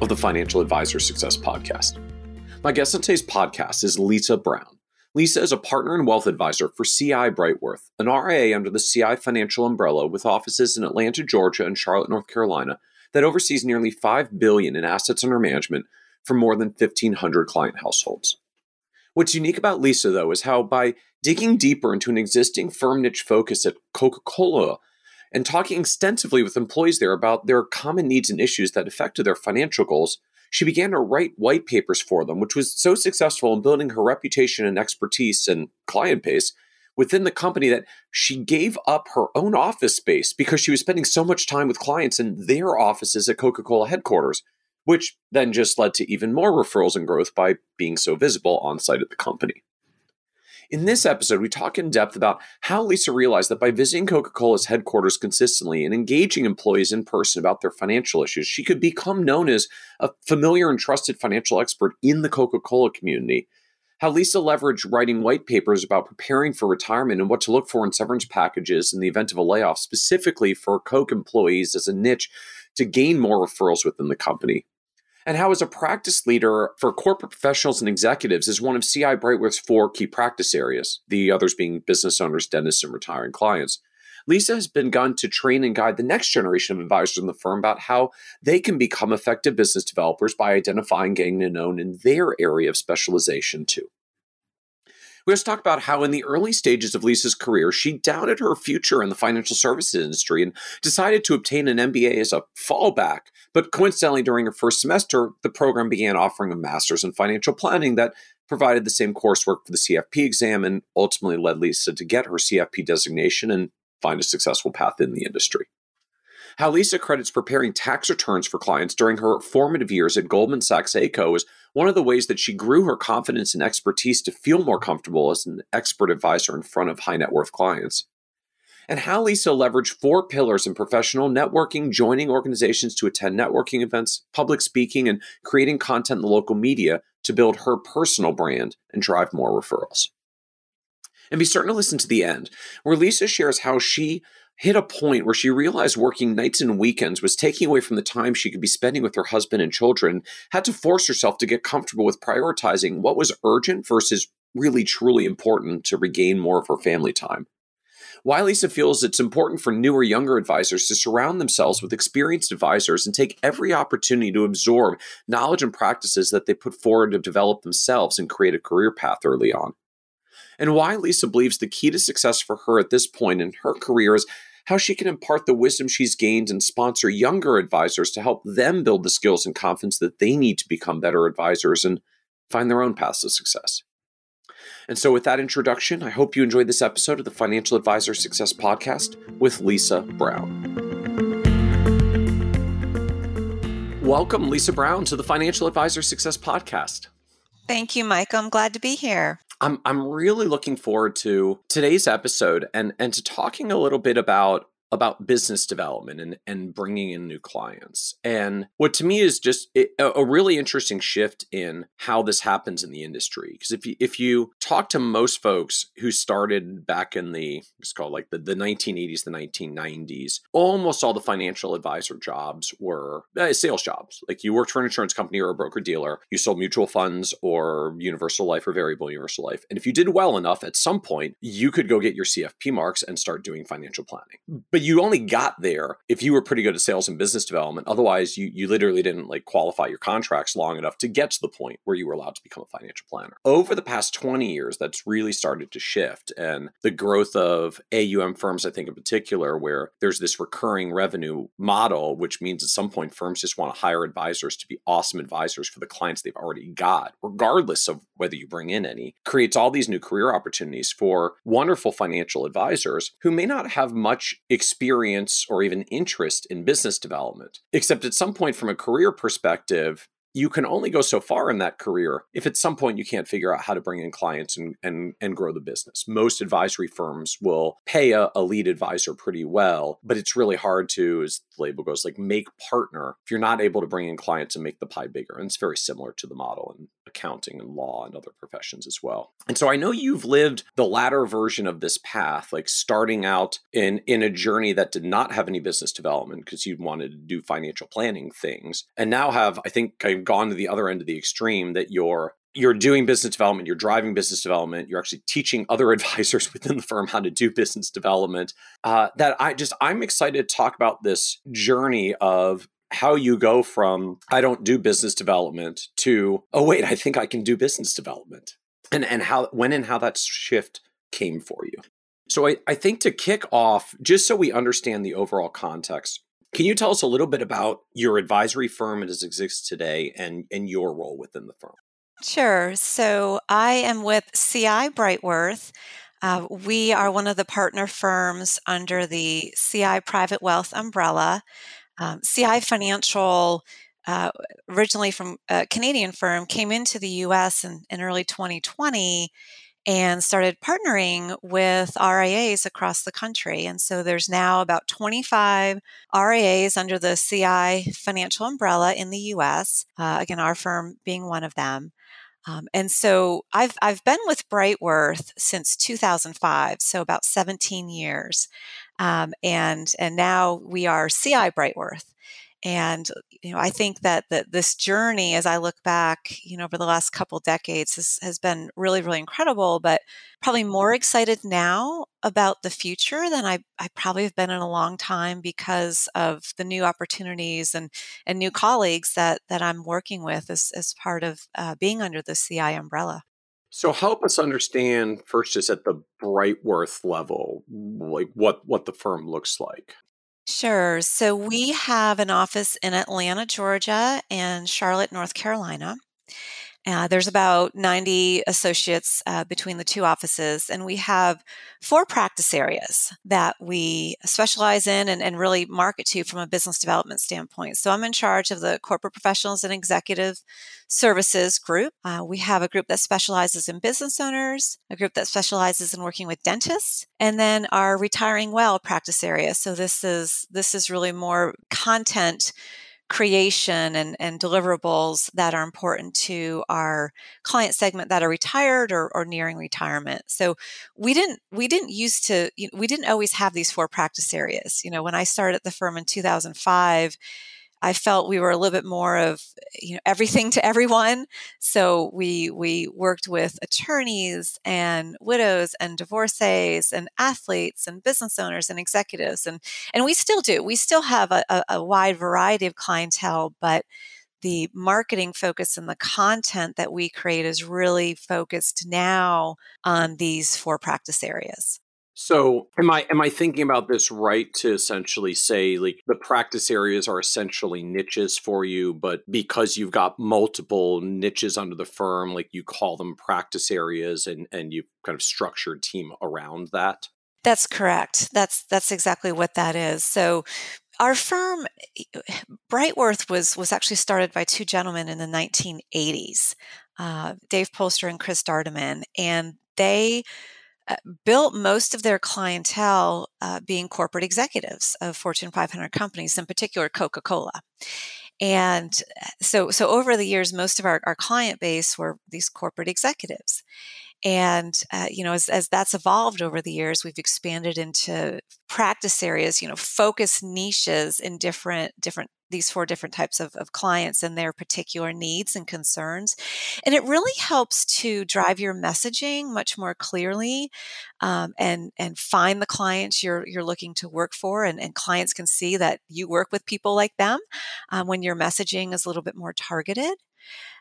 of the Financial Advisor Success Podcast. My guest on today's podcast is Lisa Brown. Lisa is a partner and wealth advisor for CI Brightworth, an RIA under the CI financial umbrella with offices in Atlanta, Georgia, and Charlotte, North Carolina, that oversees nearly 5 billion in assets under management for more than 1,500 client households. What's unique about Lisa, though, is how by digging deeper into an existing firm niche focus at Coca Cola and talking extensively with employees there about their common needs and issues that affected their financial goals, she began to write white papers for them, which was so successful in building her reputation and expertise and client base within the company that she gave up her own office space because she was spending so much time with clients in their offices at Coca Cola headquarters, which then just led to even more referrals and growth by being so visible on site at the company. In this episode, we talk in depth about how Lisa realized that by visiting Coca Cola's headquarters consistently and engaging employees in person about their financial issues, she could become known as a familiar and trusted financial expert in the Coca Cola community. How Lisa leveraged writing white papers about preparing for retirement and what to look for in severance packages in the event of a layoff, specifically for Coke employees as a niche to gain more referrals within the company and how, as a practice leader for corporate professionals and executives, is one of CI Brightworth's four key practice areas, the others being business owners, dentists, and retiring clients. Lisa has begun to train and guide the next generation of advisors in the firm about how they can become effective business developers by identifying, getting to know in their area of specialization too. We also talk about how, in the early stages of Lisa's career, she doubted her future in the financial services industry and decided to obtain an MBA as a fallback. But coincidentally, during her first semester, the program began offering a master's in financial planning that provided the same coursework for the CFP exam and ultimately led Lisa to get her CFP designation and find a successful path in the industry. How Lisa credits preparing tax returns for clients during her formative years at Goldman Sachs Ayco is one of the ways that she grew her confidence and expertise to feel more comfortable as an expert advisor in front of high net worth clients. And how Lisa leveraged four pillars in professional networking, joining organizations to attend networking events, public speaking, and creating content in the local media to build her personal brand and drive more referrals. And be certain to listen to the end, where Lisa shares how she hit a point where she realized working nights and weekends was taking away from the time she could be spending with her husband and children, had to force herself to get comfortable with prioritizing what was urgent versus really truly important to regain more of her family time. Why Lisa feels it's important for newer, younger advisors to surround themselves with experienced advisors and take every opportunity to absorb knowledge and practices that they put forward to develop themselves and create a career path early on. And why Lisa believes the key to success for her at this point in her career is how she can impart the wisdom she's gained and sponsor younger advisors to help them build the skills and confidence that they need to become better advisors and find their own paths to success. And so, with that introduction, I hope you enjoyed this episode of the Financial Advisor Success Podcast with Lisa Brown. Welcome, Lisa Brown, to the Financial Advisor Success Podcast. Thank you, Mike. I'm glad to be here. I'm I'm really looking forward to today's episode and and to talking a little bit about about business development and, and bringing in new clients. And what to me is just a, really interesting shift in how this happens in the industry. Because if you, if you talk to most folks who started back in the, it's called like the, the 1980s, the 1990s, almost all the financial advisor jobs were uh, sales jobs. Like you worked for an insurance company or a broker dealer, you sold mutual funds or universal life or variable universal life. And if you did well enough at some point, you could go get your CFP marks and start doing financial planning. But but you only got there if you were pretty good at sales and business development. Otherwise, you you literally didn't like qualify your contracts long enough to get to the point where you were allowed to become a financial planner. Over the past 20 years, that's really started to shift. And the growth of AUM firms, I think in particular, where there's this recurring revenue model, which means at some point firms just want to hire advisors to be awesome advisors for the clients they've already got, regardless of whether you bring in any, creates all these new career opportunities for wonderful financial advisors who may not have much experience experience or even interest in business development. Except at some point, from a career perspective, you can only go so far in that career if at some point you can't figure out how to bring in clients and and, and grow the business. Most advisory firms will pay a, a lead advisor pretty well, but it's really hard to, as the label goes, like make partner if you're not able to bring in clients and make the pie bigger. And it's very similar to the model in accounting and law and other professions as well. And so I know you've lived the latter version of this path, like starting out in in a journey that did not have any business development because you wanted to do financial planning things, and now have I think kind gone to the other end of the extreme that you're you're doing business development, you're driving business development, you're actually teaching other advisors within the firm how to do business development. Uh, that I just I'm excited to talk about this journey of how you go from I don't do business development to oh wait I think I can do business development and and how when and how that shift came for you. So I, I think to kick off, just so we understand the overall context, can you tell us a little bit about your advisory firm as it exists today and, and your role within the firm? Sure. So I am with CI Brightworth. Uh, we are one of the partner firms under the CI Private Wealth umbrella. Um, CI Financial, uh, originally from a Canadian firm, came into the US in, in early 2020 and started partnering with RIAs across the country. And so there's now about 25 RIAs under the CI financial umbrella in the US, uh, again, our firm being one of them. Um, and so I've, I've been with Brightworth since 2005, so about 17 years. Um, and, and now we are CI Brightworth. And you know, I think that that this journey, as I look back, you know, over the last couple decades, has, has been really, really incredible. But probably more excited now about the future than I, I probably have been in a long time because of the new opportunities and and new colleagues that that I'm working with as as part of uh, being under the CI umbrella. So help us understand first, just at the Brightworth level, like what what the firm looks like. Sure. So we have an office in Atlanta, Georgia, and Charlotte, North Carolina. Uh, there's about 90 associates uh, between the two offices, and we have four practice areas that we specialize in and, and, really market to from a business development standpoint. So I'm in charge of the corporate professionals and executive services group. Uh, we have a group that specializes in business owners, a group that specializes in working with dentists, and then our retiring well practice area. So this is this is really more content creation and, and deliverables that are important to our client segment that are retired or, or nearing retirement. So we didn't we didn't used to we didn't always have these four practice areas. You know when i started the firm in 2005 I felt we were a little bit more of you know everything to everyone. So we we worked with attorneys and widows and divorcees and athletes and business owners and executives and and we still do. We still have a, a, a wide variety of clientele, but the marketing focus and the content that we create is really focused now on these four practice areas. So am I am I thinking about this right to essentially say like the practice areas are essentially niches for you, but because you've got multiple niches under the firm, like you call them practice areas and and you've kind of structured team around that? That's correct. That's that's exactly what that is. So our firm Brightworth was was actually started by two gentlemen in the 1980s, uh, Dave Polster and Chris Dardeman, and they built most of their clientele uh, being corporate executives of Fortune 500 companies, in particular Coca Cola. And uh, so, so over the years, most of our, our client base were these corporate executives. And uh, you know, as, as that's evolved over the years, we've expanded into practice areas, you know, focus niches in different different these four different types of, of clients and their particular needs and concerns. And it really helps to drive your messaging much more clearly um, and, and find the clients you're, you're looking to work for. And, and clients can see that you work with people like them um, when your messaging is a little bit more targeted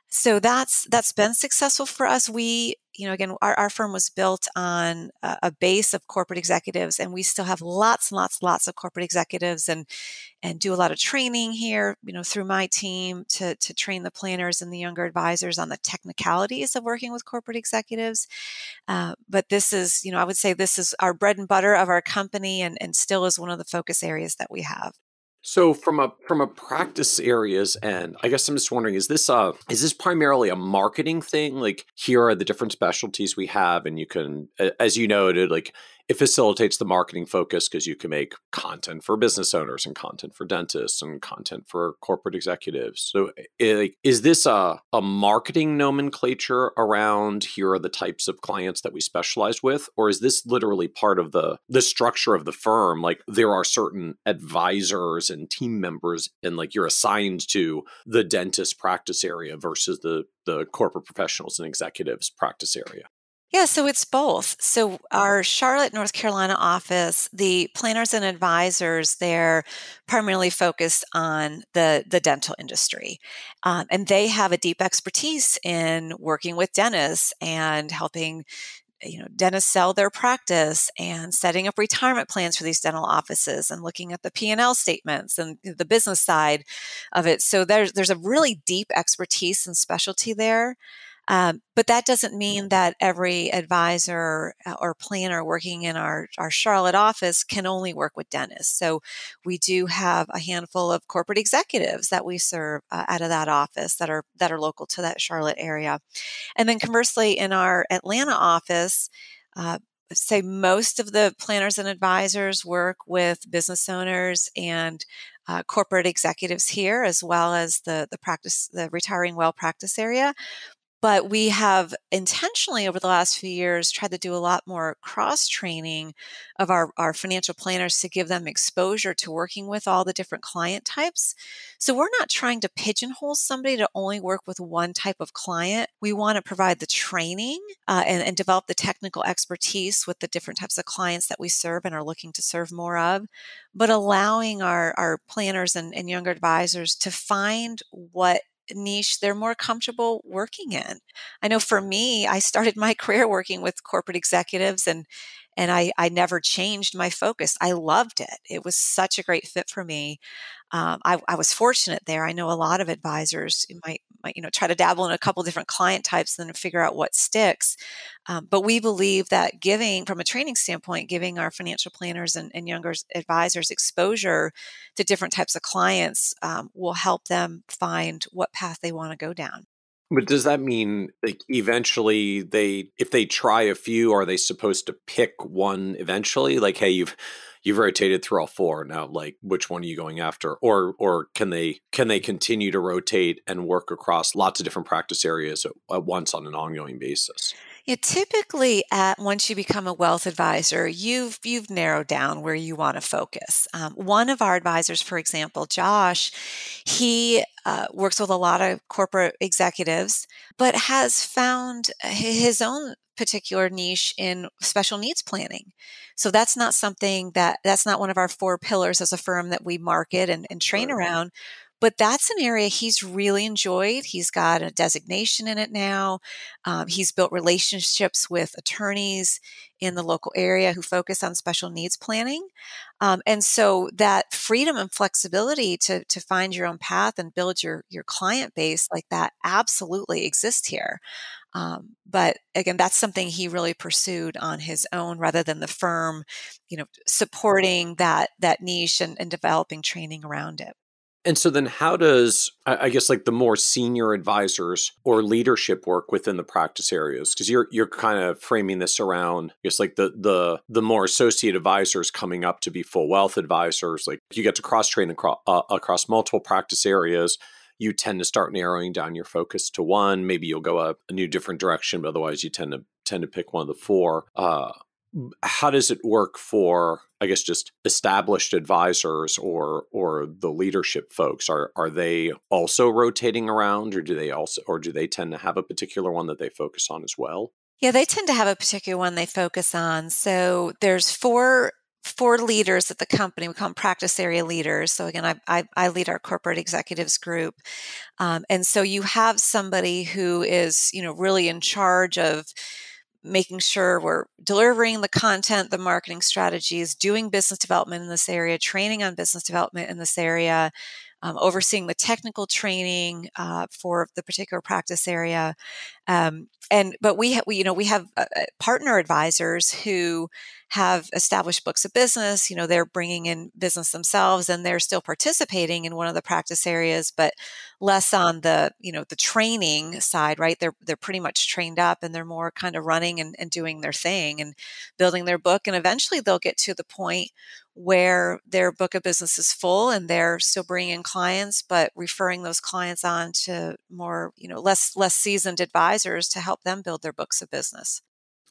so that's that's been successful for us. We you know again our, our firm was built on a, a, base of corporate executives and we still have lots and lots and lots of corporate executives and and do a lot of training here you know through my team to to train the planners and the younger advisors on the technicalities of working with corporate executives. Uh, but this is you know i would say this is our bread and butter of our company and and still is one of the focus areas that we have So from a from a practice areas end, I guess I'm just wondering, is this uh is this primarily a marketing thing? Like here are the different specialties we have, and you can, as you noted, like it facilitates the marketing focus because you can make content for business owners and content for dentists and content for corporate executives. So, eh, eh, it, is this a, a marketing nomenclature around here are the types of clients that we specialize with, or is this literally part of the the structure of the firm? Like there are certain advisors and team members, and like you're assigned to the dentist practice area versus the the corporate professionals and executives practice area. Yeah, so it's both. So our Charlotte, North Carolina office, the planners and advisors, they're primarily focused on the the dental industry, um, and they have a deep expertise in working with dentists and helping you know dentists sell their practice and setting up retirement plans for these dental offices and looking at the p&l statements and the business side of it so there's there's a really deep expertise and specialty there um, but that doesn't mean that every advisor uh, or planner working in our, our Charlotte office can only work with dentists. So we do have a handful of corporate executives that we serve uh, out of that office that are that are local to that Charlotte area. And then conversely, in our Atlanta office, uh, say most of the planners and advisors work with business owners and uh, corporate executives here as well as the the practice the retiring well practice area but we have intentionally over the last few years tried to do a lot more cross training of our, our financial planners to give them exposure to working with all the different client types. So we're not trying to pigeonhole somebody to only work with one type of client. We want to provide the training uh, and, and develop the technical expertise with the different types of clients that we serve and are looking to serve more of, but allowing our, our planners and, and younger advisors to find what niche they're more comfortable working in. I know for me, I started my career working with corporate executives and and I, I never changed my focus. I loved it. It was such a great fit for me. Um, I, I, was fortunate there. I know a lot of advisors might, might, you know, try to dabble in a couple different client types and then figure out what sticks. Um, but we believe that giving, from a training standpoint, giving our financial planners and, and younger advisors exposure to different types of clients um, will help them find what path they want to go down. But does that mean like eventually they if they try a few are they supposed to pick one eventually like hey you've you've rotated through all four now like which one are you going after or or can they can they continue to rotate and work across lots of different practice areas at, at once on an ongoing basis? Yeah, typically, at once you become a wealth advisor, you've you've narrowed down where you want to focus. Um, one of our advisors, for example, Josh, he uh, works with a lot of corporate executives, but has found his own particular niche in special needs planning. So that's not something that that's not one of our four pillars as a firm that we market and, and train right. around. But that's an area he's really enjoyed. He's got a designation in it now. Um, he's built relationships with attorneys in the local area who focus on special needs planning. Um, and so that freedom and flexibility to, to find your own path and build your, your client base like that absolutely exists here. Um, but again, that's something he really pursued on his own rather than the firm, you know, supporting that that niche and, and developing training around it. And so then how does I guess like the more senior advisors or leadership work within the practice areas because you're you're kind of framing this around I guess like the the the more associate advisors coming up to be full wealth advisors like you get to cross train across uh, across multiple practice areas you tend to start narrowing down your focus to one. Maybe you'll go a, a new different direction but otherwise you tend to tend to pick one of the four. Uh, how does it work for i guess just established advisors or or the leadership folks? Are are they also rotating around or do they also or do they tend to have a particular one that they focus on as well? Yeah they tend to have a particular one they focus on. So there's four four leaders at the company we call them practice area leaders so again i, I, I lead our corporate executives group um, and so you have somebody who is you know really in charge of making sure we're delivering the content, the marketing strategies, doing business development in this area, training on business development in this area, um, overseeing the technical training uh, for the particular practice area. Um, and but we, ha- we, you know, we have uh, uh partner advisors who have established books of business. You know, they're bringing in business themselves and they're still participating in one of the practice areas, but less on the, you know, the training side, right? They're, they're pretty much trained up and they're more kind of running and, and doing their thing and building their book. And eventually they'll get to the point where their book of business is full and they're still bringing in clients but referring those clients on to more you know less less seasoned advisors to help them build their books of business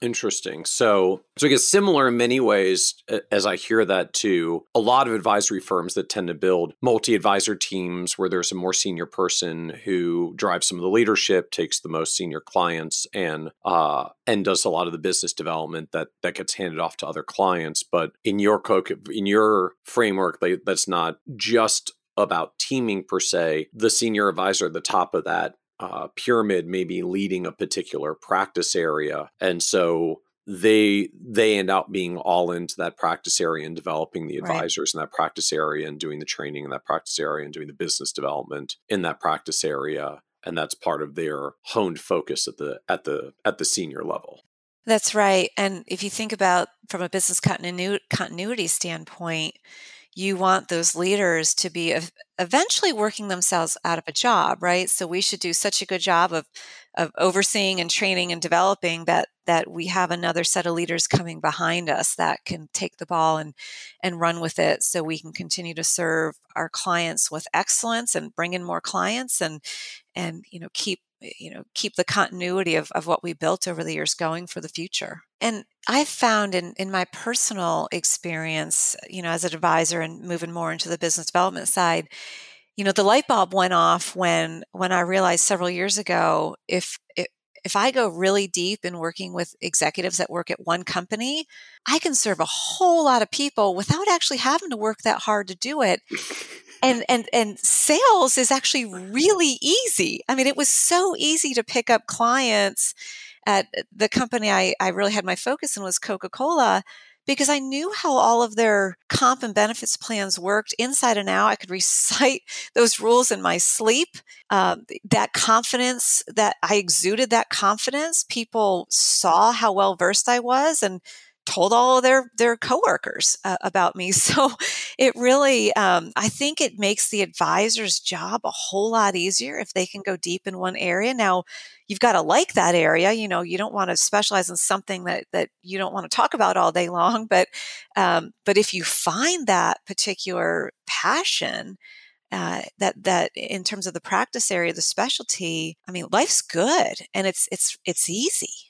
Interesting. So, so I guess similar in many ways, as I hear that too, a lot of advisory firms that tend to build multi-advisor teams where there's a more senior person who drives some of the leadership, takes the most senior clients, and uh, and does a lot of the business development that that gets handed off to other clients. But in your cook, in your framework, that's not just about teaming per se. The senior advisor at the top of that uh, pyramid maybe leading a particular practice area and so they they end up being all into that practice area and developing the advisors right. in that practice area and doing the training in that practice area and doing the business development in that practice area and that's part of their honed focus at the at the at the senior level that's right and if you think about from a business continuity continuity standpoint you want those leaders to be eventually working themselves out of a job, right? So we should do such a good job of of overseeing and training and developing that that we have another set of leaders coming behind us that can take the ball and and run with it so we can continue to serve our clients with excellence and bring in more clients and and you know keep Eh, you know keep the continuity of, of what we built over the years going for the future. And i've found in, in my personal experience you know as an advisor and moving more into the business development side you know the light bulb went off when when i realized several years ago if, if if I go really deep in working with executives that work at one company, I can serve a whole lot of people without actually having to work that hard to do it and and and sales is actually really easy. I mean, it was so easy to pick up clients at uh, the company I, I really had my focus in was Coca-Cola because I knew how all of their comp and benefits plans worked inside and out. I could recite those rules in my sleep. Um, that confidence that I exuded, that confidence, people saw how well versed I was, and told all their their coworkers uh, about me. So it really, um, I think it makes the advisor's job a whole lot easier if they can go deep in one area. Now, you've got to like that area. You know, you don't want to specialize in something that that you don't want to talk about all day long. But um, but if you find that particular passion. Uh, that that in terms of the practice area, the specialty, I mean, life's good and it's it's it's easy.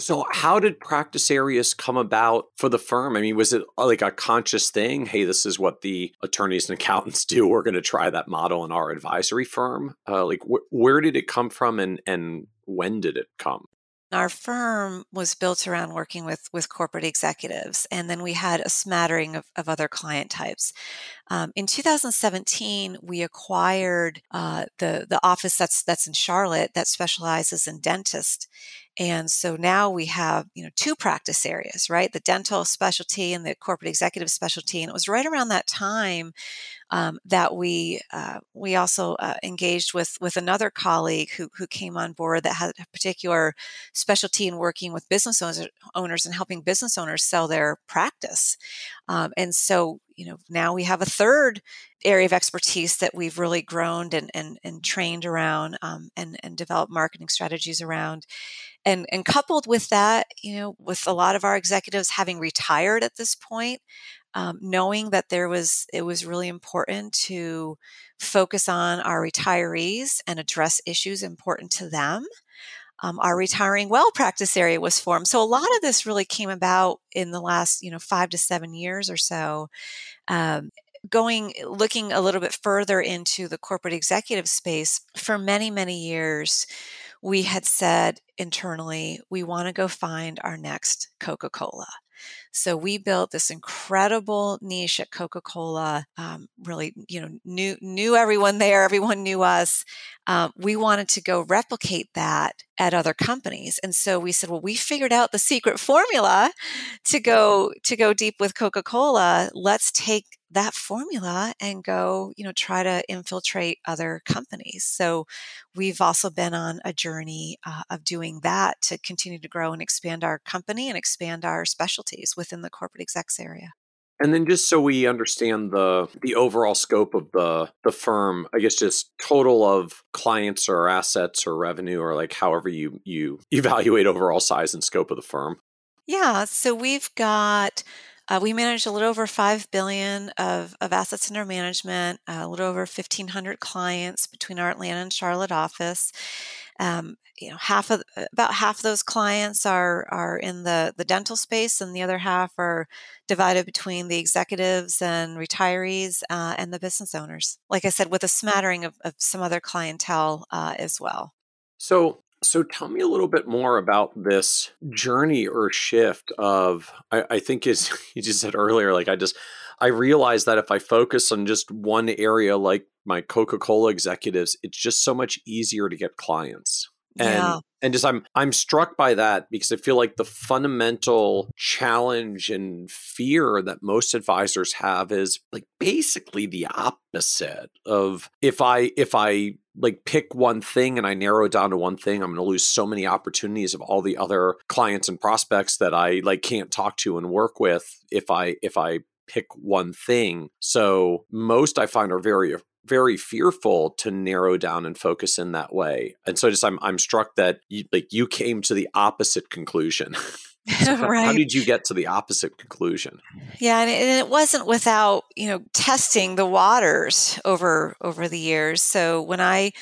So, how did practice areas come about for the firm? I mean, was it uh, like a conscious thing? Hey, this is what the attorneys and accountants do. We're going to try that model in our advisory firm. Uh, like, wh- where did it come from, and and when did it come? Our firm was built around working with with corporate executives, and then we had a smattering of, of other client types. Um, in 2017, we acquired uh, the the office that's that's in Charlotte that specializes in dentists, and so now we have, you know, two practice areas, right? The dental specialty and the corporate executive specialty. And it was right around that time um, that we uh, we also uh, engaged with with another colleague who who came on board that had a particular specialty in working with business owners, owners and helping business owners sell their practice. Um, and so you know now we have a third area of expertise that we've really grown and and, and trained around um, and and developed marketing strategies around. And and coupled with that you know with a lot of our executives having retired at this point um, knowing that there was it was really important to focus on our retirees and address issues important to them um, our retiring well practice area was formed so a lot of this really came about in the last you know five to seven years or so um, going looking a little bit further into the corporate executive space for many many years we had said internally, we want to go find our next Coca Cola. So we built this incredible niche at Coca Cola. Um, really, you know, knew knew everyone there. Everyone knew us, um, we wanted to go replicate that at other companies and so we said well we figured out the secret formula to go to go deep with coca-cola let's take that formula and go you know try to infiltrate other companies so we've also been on a journey uh, of doing that to continue to grow and expand our company and expand our specialties within the corporate execs area and then just so we understand the the overall scope of the the firm, I guess just total of clients or assets or revenue or like however you you evaluate overall size and scope of the firm. Yeah, so we've got uh, we manage a little over five billion of, of assets under management, uh, a little over fifteen hundred clients between our Atlanta and Charlotte office. Um, you know, half of about half those clients are are in the the dental space, and the other half are divided between the executives and retirees uh, and the business owners. Like I said, with a smattering of, of some other clientele uh, as well. So, so tell me a little bit more about this journey or shift of I, I think as you just said earlier, like I just I realized that if I focus on just one area like my Coca-Cola executives, it's just so much easier to get clients. And yeah. and just I'm I'm struck by that because I feel like the fundamental challenge and fear that most advisors have is like basically the opposite of if I if I like pick one thing and I narrow it down to one thing, I'm going to lose so many opportunities of all the other clients and prospects that I like can't talk to and work with if I if I pick one thing. So most I find are very very fearful to narrow down and focus in that way. And so just I'm I'm struck that you, like you came to the opposite conclusion. so right. How did you get to the opposite conclusion? Yeah, and it, and it, wasn't without you know testing the waters over over the years. So when I,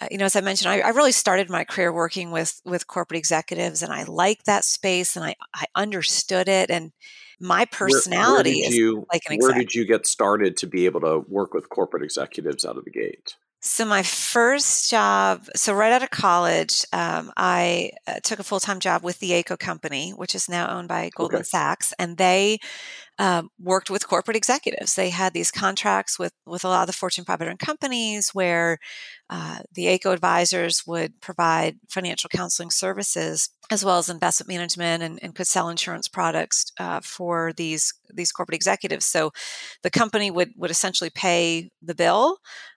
uh, you know, as I mentioned, I, I, really started my career working with with corporate executives, and I liked that space, and I I understood it, and my personality where, where you, like an Where did you get started to be able to work with corporate executives out of the gate? So my first job, so right out of college, um, I uh, took a full time job with the Ayco company, which is now owned by Goldman okay. Sachs, and they um, worked with corporate executives. They had these contracts with with a lot of the Fortune 500 companies where uh, the Ayco advisors would provide financial counseling services as well as investment management and, and could sell insurance products uh, for these these corporate executives. So the company would would essentially pay the bill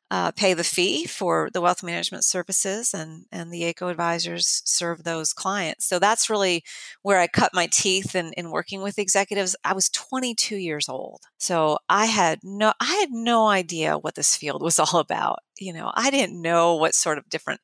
uh, pay the fee for the wealth management services, and and the Ayco advisors serve those clients. So that's really where I cut my teeth in, in working with executives. I was 22 years old, so I had no I had no idea what this field was all about. You know, I didn't know what sort of different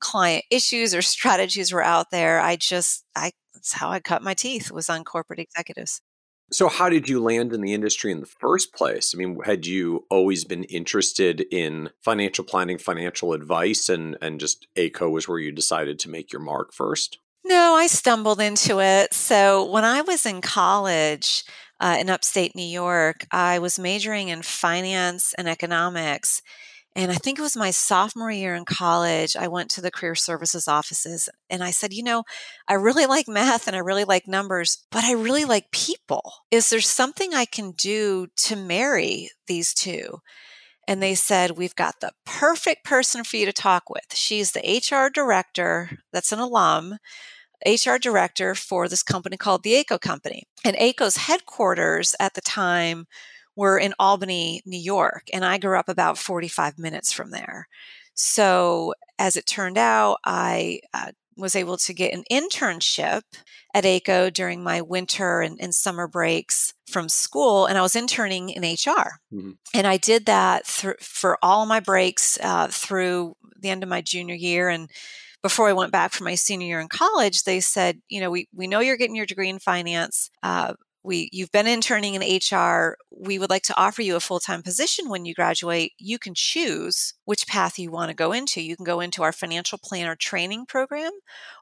client issues or strategies were out there. I just I that's how I cut my teeth was on corporate executives. So, how did you land in the industry in the first place? I mean, had you always been interested in financial planning, financial advice, and and just Ayco was where you decided to make your mark first? No, I stumbled into it. So, when I was in college uh, in upstate New York, I was majoring in finance and economics. And I think it was my sophomore year in college, I went to the career services offices and I said, you know, I really like math and I really like numbers, but I really like people. Is there something I can do to marry these two? And they said, We've got the perfect person for you to talk with. She's the HR director, that's an alum. HR director for this company called the Ayco Company. And Ayco's headquarters at the time were in Albany, New York, and I grew up about 45 minutes from there. So, as it turned out, I uh, was able to get an internship at Ayco during my winter and, and, summer breaks from school, and I was interning in HR. Mm-hmm. And I did that th- for all my breaks uh, through the end of my junior year. And before I went back for my senior year in college, they said, you know, we, we know you're getting your degree in finance. Uh, we you've been interning in HR. We would like to offer you a full-time position when you graduate. You can choose which path you want to go into. You can go into our financial planner training program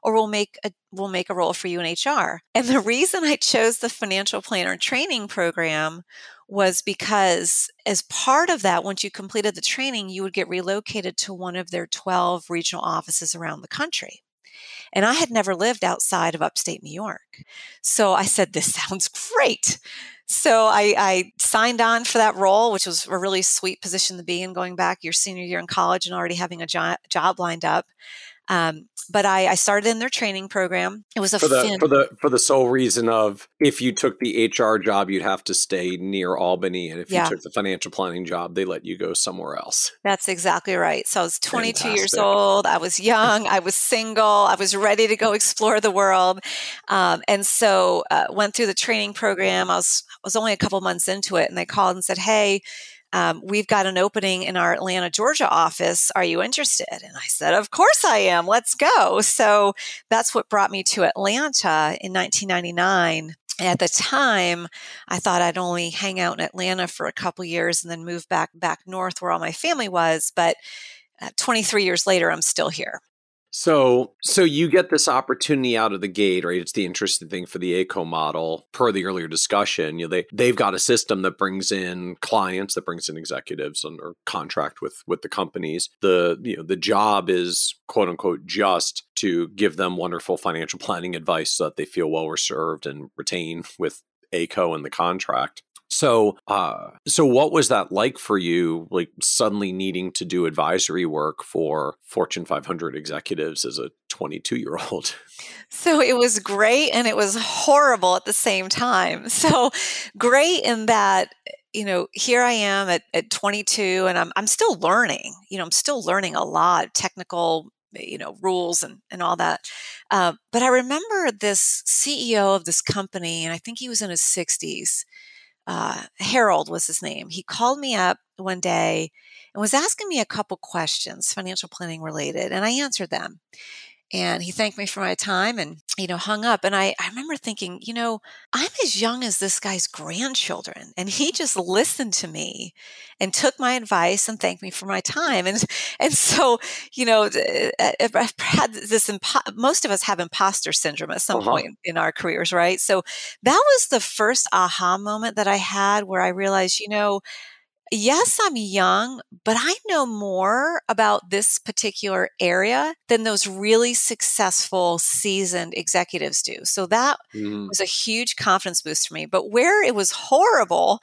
or we'll make a we'll make a role for you in HR. And the reason I chose the financial planner training program was because as part of that once you completed the training you would get relocated to one of their 12 regional offices around the country. And I had never lived outside of upstate New York. So I said, This sounds great. so I, I, signed on for that role, which was a really sweet position to be in going back your senior year in college and already having a jo- job lined up. Um, but I, I, started in their training program. It was a for the fin- for the for the sole reason of if you took the HR job, you'd have to stay near Albany, and if yeah. you took the financial planning job, they let you go somewhere else. That's exactly right. So I was 22 Fantastic. years old. I was young. I was single. I was ready to go explore the world, um, and so uh, went through the training program. I was I was only a couple months into it, and they called and said, "Hey." Um, we've got an opening in our Atlanta, Georgia office. Are you interested? And I said, Of course I am. Let's go. So that's what brought me to Atlanta in 1999 at the time i thought i'd only hang out in atlanta for a couple years and then move back back north where all my family was but uh, 23 years later i'm still here so, so you get this opportunity out of the gate, right? It's the interesting thing for the Ayco model. Per the earlier discussion, you know, they they've got a system that brings in clients, that brings in executives under contract with with the companies. The you know the job is quote unquote just to give them wonderful financial planning advice so that they feel well served and retain with Ayco and the contract. So, uh, so what was that like for you? Like suddenly needing to do advisory work for Fortune 500 executives as a 22 year old. So it was great and it was horrible at the same time. So great in that you know, here I am at, at 22 and I'm, I'm still learning, you know, I'm still learning a lot technical, you know, rules and, and all that. Uh, but I remember this CEO of this company, and I think he was in his 60s uh, Harold was his name. He called me up one day and was asking me a couple questions, financial planning related, and I answered them and he thanked me for my time and you know hung up and I, I remember thinking you know i'm as young as this guy's grandchildren and he just listened to me and took my advice and thanked me for my time and and so you know i've had this impo- most of us have imposter syndrome at some uh-huh. point in our careers right so that was the first aha moment that i had where i realized you know yes, I'm young, but I know more about this particular area than those really successful, seasoned executives do. So that mm. was a huge confidence boost for me. But where it was horrible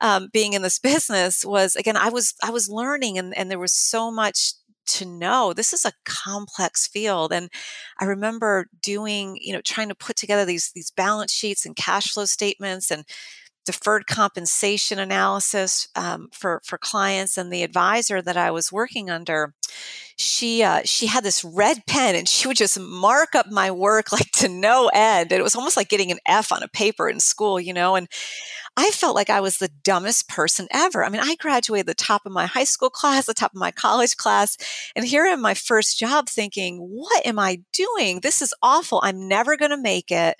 um, being in this business was again, I was I was learning, and, and there was so much to know this is a complex field and i remember doing you know trying to put together these these balance sheets and cash flow statements and deferred compensation analysis um, for for clients and the advisor that I was working under she uh, she had this red pen and she would just mark up my work like to no end. It was almost like getting an F on a paper in school you know and I felt like I was the dumbest person ever. I mean, I graduated the top of my high school class, the top of my college class, and here in my first job thinking, what am I doing? This is awful. I'm never going to make it.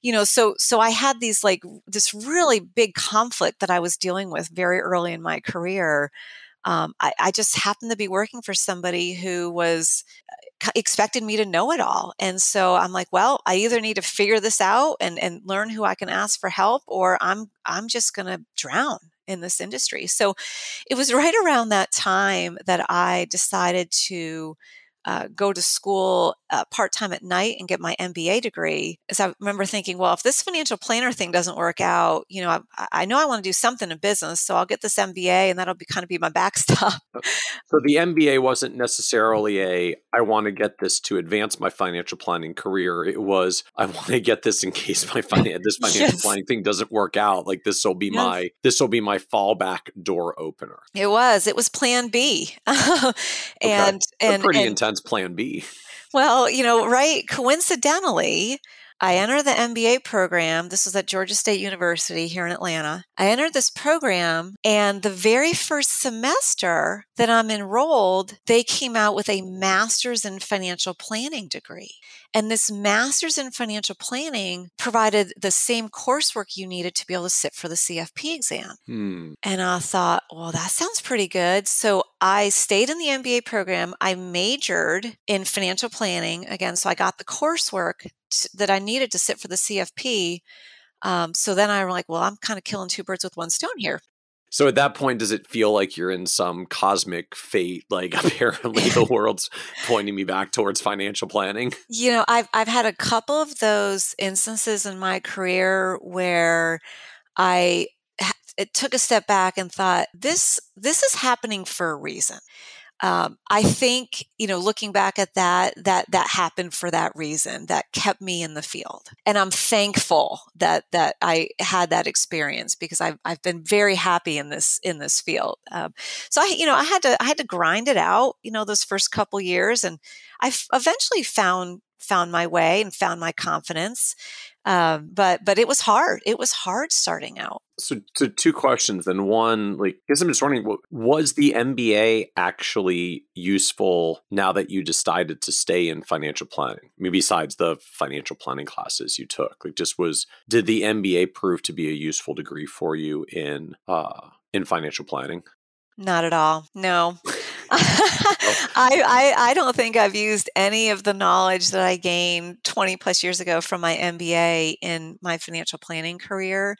You know, so so I had these like this really big conflict that I was dealing with very early in my career. Um, I, I, just happened to be working for somebody who was expected me to know it all. And so I'm like, well, I either need to figure this out and, and learn who I can ask for help, or I'm I'm just gonna drown in this industry. So it was right around that time that I decided to uh, go to school uh, part time at night and get my MBA degree. As I remember thinking, well, if this financial planner thing doesn't work out, you know, I, I know I want to do something in business, so I'll get this MBA, and that'll be kind of be my backstop. So the MBA wasn't necessarily a I want to get this to advance my financial planning career. It was I want to get this in case my finan- this financial yes. planning thing doesn't work out. Like this will be yes. my this will be my fallback door opener. It was. It was Plan B, and okay. and pretty and, intense Plan B. Well, you know, right? Coincidentally, I entered the MBA program. This was at Georgia State University here in Atlanta. I entered this program, and the very first semester that I'm enrolled, they came out with a master's in financial planning degree. And this master's in financial planning provided the same coursework you needed to be able to sit for the CFP exam. Hmm. And I thought, well, that sounds pretty good. So I stayed in the MBA program. I majored in financial planning again. So I got the coursework that I needed to sit for the CFP. Um, so then I'm like, well, I'm kind of killing two birds with one stone here. So at that point, does it feel like you're in some cosmic fate? Like apparently the world's pointing me back towards financial planning. You know, I've I've had a couple of those instances in my career where I it took a step back and thought this this is happening for a reason um, I think you know, looking back at that, that that happened for that reason. That kept me in the field, and I'm thankful that that I had that experience because I've I've been very happy in this in this field. Um, so I, you know, I had to I had to grind it out, you know, those first couple years, and I eventually found found my way and found my confidence. Um, but but it was hard. It was hard starting out. So, so two questions. Then one, like, I guess I'm just wondering, was the MBA actually useful now that you decided to stay in financial planning? I mean, besides the financial planning classes you took, like, just was did the MBA prove to be a useful degree for you in uh in financial planning? Not at all. No. I, I, I don't think I've used any of the knowledge that I gained 20 plus years ago from my MBA in my financial planning career.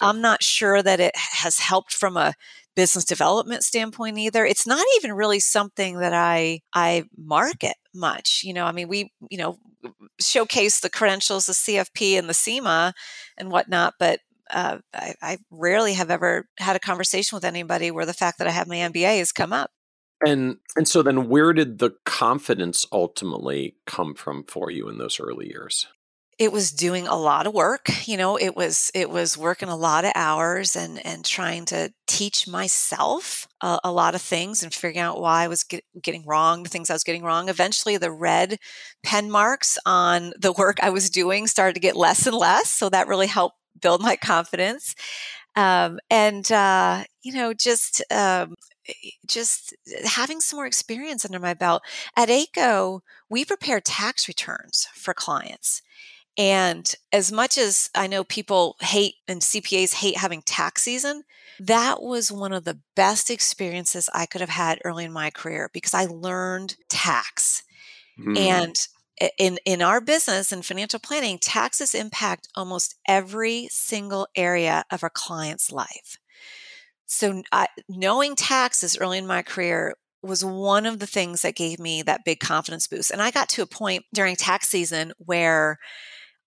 I'm not sure that it has helped from a business development standpoint either. It's not even really something that I I market much. You know, I mean, we you know showcase the credentials, the CFP and the CIMA and whatnot, but uh, I, I rarely have ever had a conversation with anybody where the fact that I have my MBA has come up. And and so then where did the confidence ultimately come from for you in those early years? It was doing a lot of work, you know, it was it was working a lot of hours and and trying to teach myself a, a lot of things and figuring out why I was get, getting wrong, the things I was getting wrong. Eventually the red pen marks on the work I was doing started to get less and less, so that really helped build my confidence. Um, and uh, you know, just um, just having some more experience under my belt. At Ayco, we prepare tax returns for clients. And as much as I know people hate and CPAs hate having tax season, that was one of the best experiences I could have had early in my career because I learned tax. Mm. And in in our business and financial planning, taxes impact almost every single area of our client's life. So, I, knowing taxes early in my career was one of the things that gave me that big confidence boost. And I got to a point during tax season where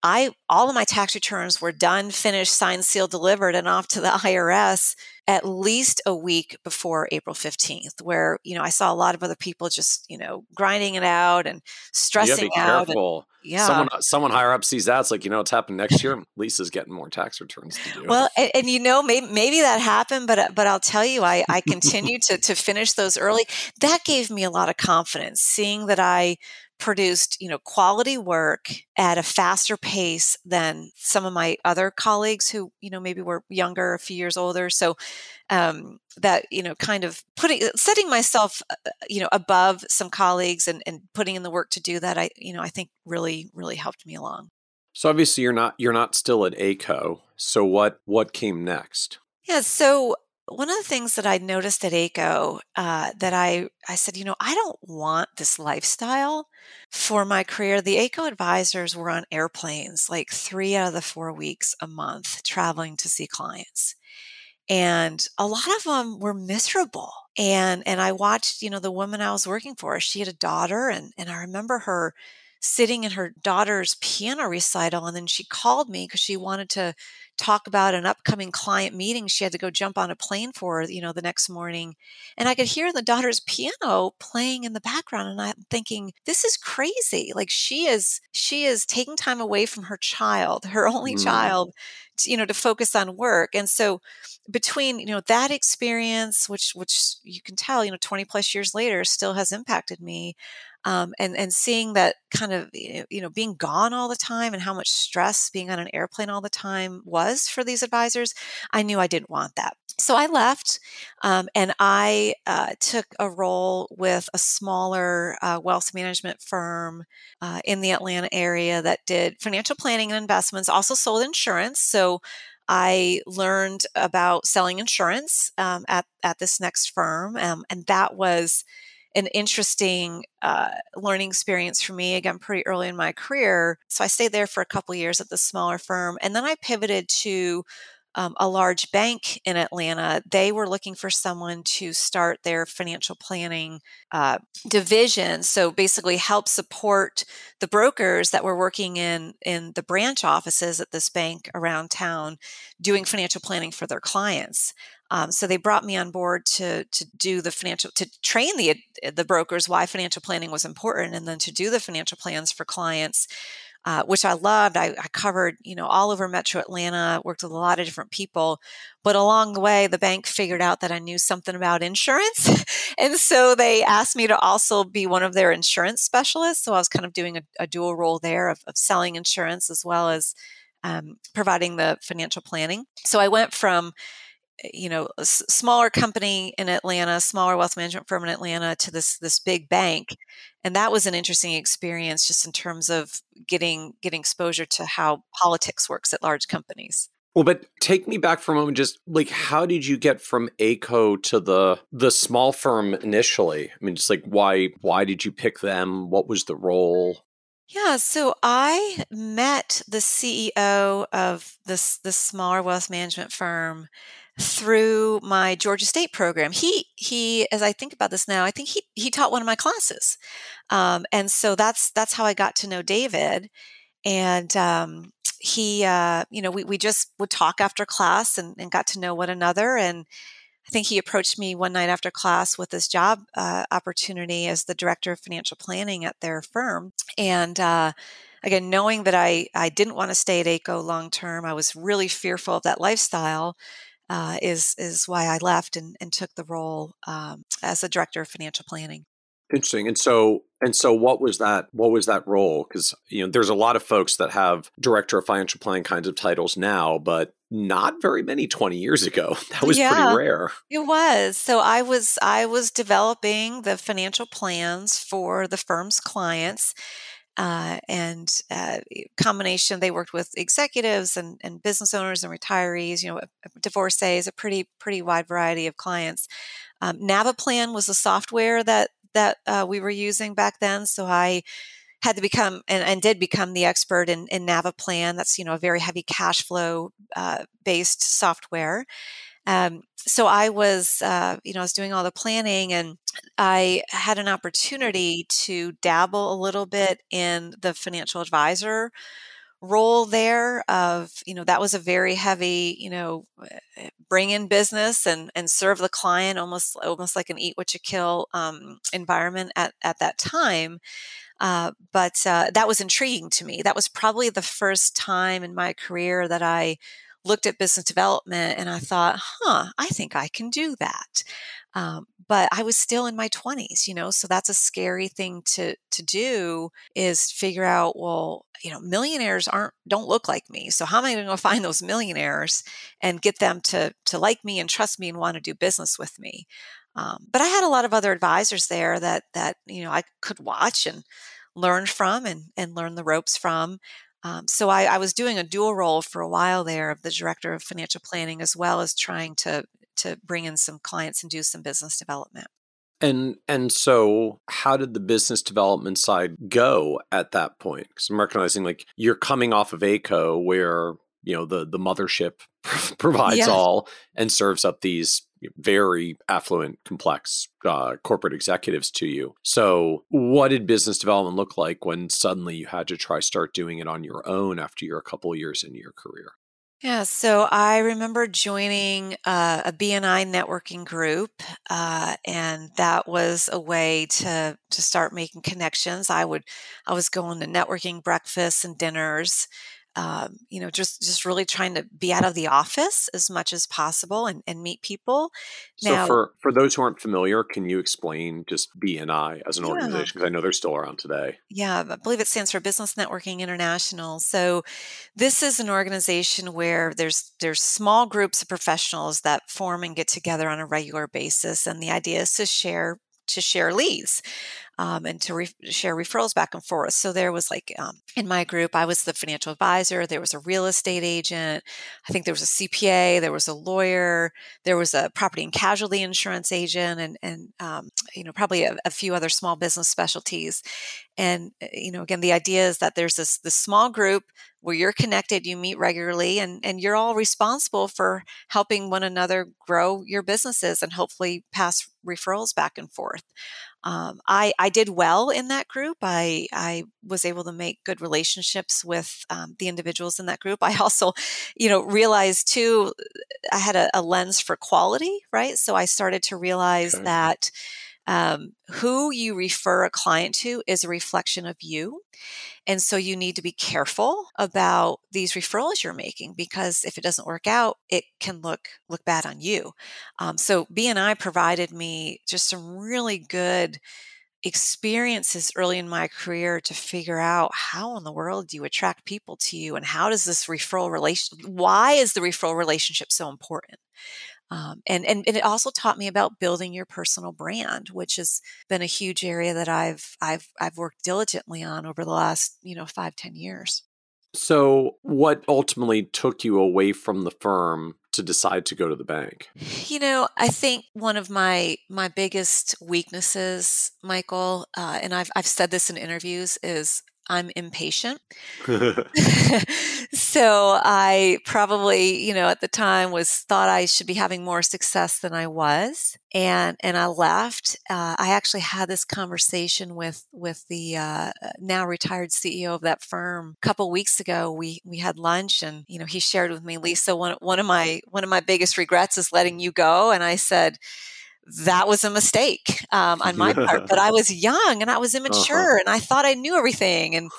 I all of my tax returns were done, finished, signed, sealed, delivered, and off to the IRS at least a week before April 15th, where, you know, I saw a lot of other people just, you know, grinding it out and stressing you out. Careful. And, yeah. Someone someone higher up sees that. It's like, you know, what's happened next year. Lisa's getting more tax returns to do. Well, and, and you know, maybe, maybe that happened, but uh, but I'll tell you, I, I continued to to finish those early. That gave me a lot of confidence, seeing that I produced you know quality work at a faster pace than some of my other colleagues who you know maybe were younger a few years older. So um, that you know kind of putting uh, setting myself uh, uh, you know above some colleagues and, and putting in the work to do that i you know i think really really helped me along. So obviously you're not you're not still at Ayco so what what came next? Yeah so one of the things that I noticed at Ayco uh, that I, I said, you know, I don't want this lifestyle for my career. The Ayco advisors were on airplanes like three out of the four weeks a month traveling to see clients. And a lot of them were miserable. And, and I watched, you know, the woman I was working for, she had a daughter and, and I remember her sitting in her daughter's piano recital and then she called me because she wanted to talk about an upcoming client meeting she had to go jump on a plane for you know the next morning and i could hear the daughter's piano playing in the background and i'm thinking this is crazy like she is she is taking time away from her child her only mm. child to, you know to focus on work and so between you know that experience which which you can tell you know 20 plus years later still has impacted me um, and and seeing that kind of you know being gone all the time and how much stress being on an airplane all the time was for these advisors, I knew I didn't want that. So I left, um, and I uh, took a role with a smaller uh, wealth management firm uh, in the Atlanta area that did financial planning and investments, also sold insurance. So I learned about selling insurance um, at at this next firm, um, and that was an interesting uh, learning experience for me again pretty early in my career. So i stayed there for a couple years at the smaller firm and then i pivoted to um, a large bank in Atlanta, they were looking for someone to start their financial planning uh, division. So basically, help support the brokers that were working in in the branch offices at this bank around town, doing financial planning for their clients. Um, so they brought me on board to to do the financial to train the the brokers why financial planning was important, and then to do the financial plans for clients uh, which I loved. I, I, covered, you know, all over Metro Atlanta, worked with a lot of different people. But along the way, the bank figured out that I knew something about insurance. and so they asked me to also be one of their insurance specialists. So I was kind of doing a, a dual role there of, of, selling insurance as well as um, providing the financial planning. So I went from Eh, you know a s- smaller company in Atlanta, smaller wealth management firm in Atlanta to this this big bank, and that was an interesting experience just in terms of getting getting exposure to how politics works at large companies. Well, but take me back for a moment. Just like how did you get from Ayco to the the small firm initially? I mean, just like why why did you pick them? What was the role? Yeah, so I met the CEO of this this smaller wealth management firm through my Georgia State program. He he, as I think about this now, I think he he taught one of my classes, um, and so that's that's how I got to know David. And um, he, uh, you know, we we just would talk after class and, and got to know one another. And I think he approached me one night after class with this job uh, opportunity as the director of financial planning at their firm, and. Uh, again, knowing that I, I didn't want to stay at Ayco long term, I was really fearful of that lifestyle uh, is is why I left and, and took the role um, as a director of financial planning. Interesting. And so and so what was that what was that role? Because you know, there's a lot of folks that have director of financial planning kinds of titles now, but not very many 20 years ago. That was yeah, pretty rare. It was. So I was I was developing the financial plans for the firm's clients uh, and uh, combination they worked with executives and, and, business owners and retirees you know divorcees a pretty pretty wide variety of clients. Um, naviplan was the software that that uh, we were using back then so i had to become and, and did become the expert in, in naviplan that's you know a very heavy cash flow uh, based software um, so I was, uh, you know, I was doing all the planning and I had an opportunity to dabble a little bit in the financial advisor role there of you know that was a very heavy you know eh, bring in business and and serve the client almost almost like an eat what you kill um, environment at at that time. Uh, but uh, that was intriguing to me. That was probably the first time in my career that i looked at business development and I thought, huh, I think I can do that. Um, but I was still in my 20s, you know, so that's a scary thing to to do is figure out, well, you know, millionaires aren't don't look like me. So how am I going to find those millionaires and get them to to like me and trust me and want to do business with me? Um, but I had a lot of other advisors there that that you know I could watch and learn from and and learn the ropes from. Um, so I, I was doing a dual role for a while there of the director of financial planning as well as trying to to bring in some clients and do some business development. And and so how did the business development side go at that point? Because I'm recognizing like you're coming off of Ayco where you know the the mothership provides yeah. all and serves up these very affluent, complex uh, corporate executives to you. So, what did business development look like when suddenly you had to try start doing it on your own after you're a couple years into your career? Yeah, so I remember joining uh, a BNI networking group, uh, and that was a way to to start making connections. I would I was going to networking breakfasts and dinners um, you know, just just really trying to be out of the office as much as possible and, and meet people. So now, for for those who aren't familiar, can you explain just BNI as an yeah. organization? Because I know they're still around today. Yeah, I believe it stands for Business Networking International. So this is an organization where there's there's small groups of professionals that form and get together on a regular basis, and the idea is to share to share leads. Um, and to re- share referrals back and forth. So there was like um, in my group, I was the financial advisor. There was a real estate agent. I think there was a CPA. There was a lawyer. There was a property and casualty insurance agent, and and um, you know probably a, a few other small business specialties. And uh, you know, again, the idea is that there's this this small group where you're connected, you meet regularly, and and you're all responsible for helping one another grow your businesses and hopefully pass referrals back and forth. Um, I I did well in that group. I I was able to make good relationships with um, the individuals in that group. I also, you know, realized too, I had a, a lens for quality, right? So I started to realize okay. that um, who you refer a client to is a reflection of you. And so you need to be careful about these referrals you're making because if it doesn't work out, it can look look bad on you. Um, so BNI provided me just some really good experiences early in my career to figure out how in the world do you attract people to you and how does this referral relation why is the referral relationship so important um, and, and, and it also taught me about building your personal brand, which has been a huge area that I've I've I've worked diligently on over the last you know five ten years. So, what ultimately took you away from the firm to decide to go to the bank? You know, I think one of my my biggest weaknesses, Michael, uh, and I've I've said this in interviews, is I'm impatient. so I probably, you know, at the time was thought I should be having more success than I was, and and I left. Uh, I actually had this conversation with with the uh, now retired CEO of that firm a couple weeks ago. We we had lunch, and you know, he shared with me, Lisa, one one of my one of my biggest regrets is letting you go, and I said that was a mistake um, on my part. But I was young and I was uh-huh. immature uh-huh. and I thought I knew everything and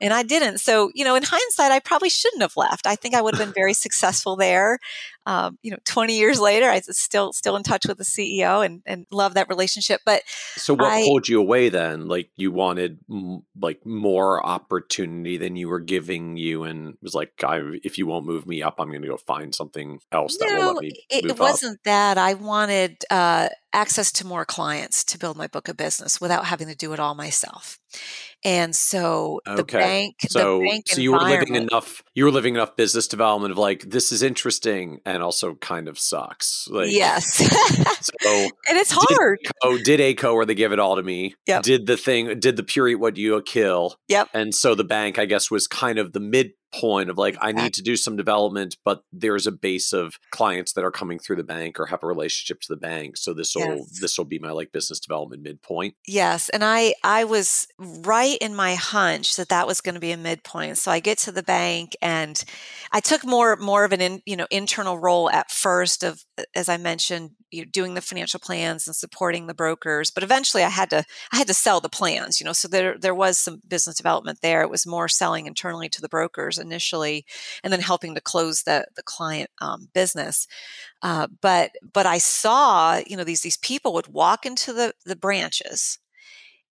and I didn't. So you know, in hindsight, I probably shouldn't have left. I think I would have been very successful there um, you know, 20 years later, I still still in touch with the CEO and, and love that relationship. But so, what I, pulled you away then? Like you wanted m- like more opportunity than you were giving you, and was like, I, if you won't move me up, I'm going to go find something else that no, will let me. It, it wasn't that I wanted uh, access to more clients to build my book of business without having to do it all myself. And so okay. the bank, so, the bank so you were living enough, you were living enough business development of like, this is interesting and also kind of sucks. Like, yes. so, and it's hard. Oh, did Ayco where they give it all to me? Yep. Did the thing, did the period what you kill? Yep. And so the bank, I guess, was kind of the mid point of like I need to do some development, but there's a base of clients that are coming through the bank or have a relationship to the bank. So this will yes. this will be my like business development midpoint. Yes, and I I was right in my hunch that that was going to be a midpoint. So I get to the bank and I took more more of an in, you know internal role at first of as I mentioned you know, doing the financial plans and supporting the brokers but eventually i had to i had to sell the plans you know so there there was some business development there it was more selling internally to the brokers initially and then helping to close the the client um, business. Uh, but but i saw you know these these people would walk into the the branches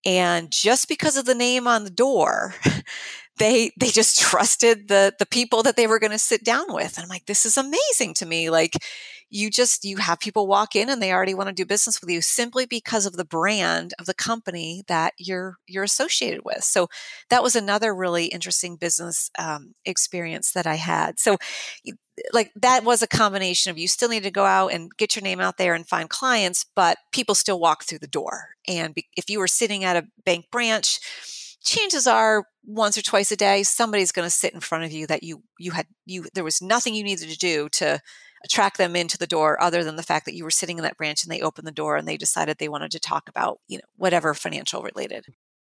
and just because of the name on the door they they just trusted the the people that they were going to sit down with. And i'm like this is amazing to me. Like you just you have people walk in and they already want to do business with you simply because of the brand of the company that you're you're associated with. So that was another really interesting business um, experience that i had. So like that was a combination of you still need to go out and get your name out there and find clients but people still walk through the door. And be, if you were sitting at a bank branch chances are once or twice a day somebody's going to sit in front of you that you you had you there was nothing you needed to do to attract them into the door other than the fact that you were sitting in that branch and they opened the door and they decided they wanted to talk about you know whatever financial related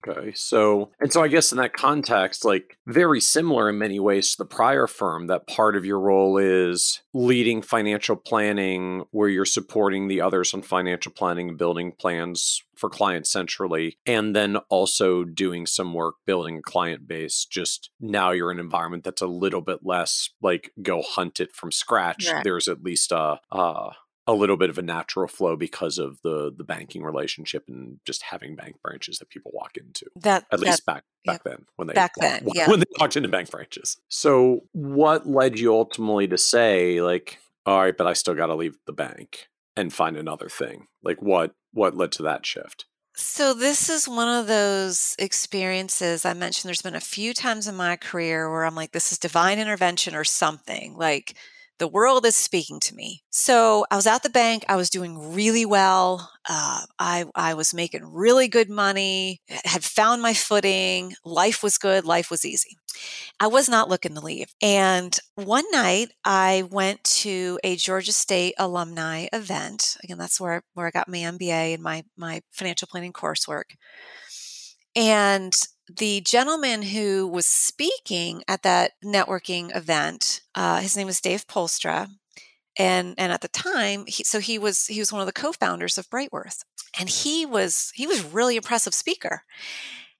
Okay. So, and so I guess in that context, like very similar in many ways to the prior firm, that part of your role is leading financial planning where you're supporting the others on financial planning, building plans for clients centrally, and then also doing some work building a client base. Just now you're in an environment that's a little bit less like go hunt it from scratch. There's at least a, uh, a little bit of a natural flow because of the the banking relationship and just having bank branches that people walk into. That at least back back yeah, then when they back then yeah. when they walked into bank branches. So what led you ultimately to say like, all right, but I still got to leave the bank and find another thing? Like what what led to that shift? So, this is one of those experiences I mentioned. There's been a few times in my career where I'm like, this is divine intervention or something. Like, the world is speaking to me. So I was at the bank. I was doing really well. Uh, I, I was making really good money, had found my footing. Life was good. Life was easy. I was not looking to leave. And one night I went to a Georgia State alumni event. Again, that's where, where I got my MBA and my, my financial planning coursework. And the gentleman who was speaking at that networking event, uh, his name was Dave Polstra, and and at the time, he, so he was he was one of the co-founders of Brightworth, and he was he was really impressive speaker.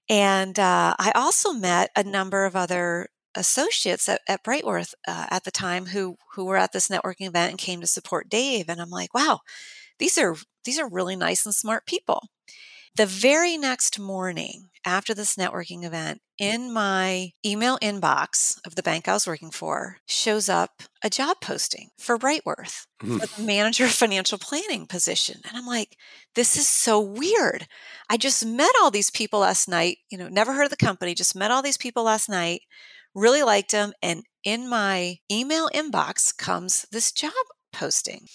And uh, I also met a number of other associates at, at Brightworth uh, at the time who who were at this networking event and came to support Dave. And I'm like, wow, these are these are really nice and smart people. The very next morning after this networking event, in my email inbox of the bank I was working for, shows up a job posting for Brightworth mm. for the manager of financial planning position. And I'm like, this is so weird. I just met all these people last night, you know, never heard of the company, just met all these people last night, really liked them. And in my email inbox comes this job posting.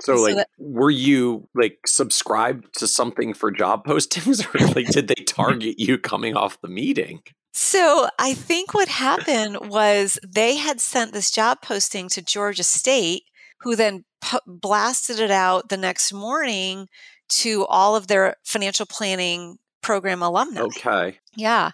So, so like, that, were you like subscribed to something for job postings, or like did they target you coming off the meeting? So, I think what happened was they had sent this job posting to Georgia State, who then blasted it out the next morning to all of their financial planning program alumni. Okay. Yeah.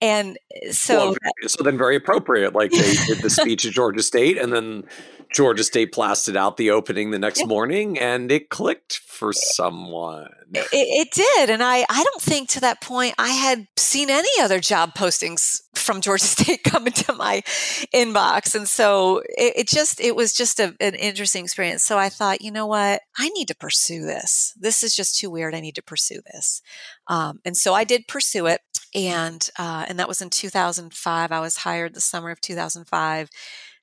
And eh, so well, so then very appropriate. Like they did the speech at Georgia State and then Georgia State blasted out the opening the next yeah. morning and it clicked for someone. It, it, did. And I, I don't think to that point I had seen any other job postings from Georgia State come into my inbox. And so it, it just, it was just a, an interesting experience. So I thought, you know what? I need to pursue this. This is just too weird. I need to pursue this. Um, and so I did pursue it. And, uh, and that was in 2005. I was hired the summer of 2005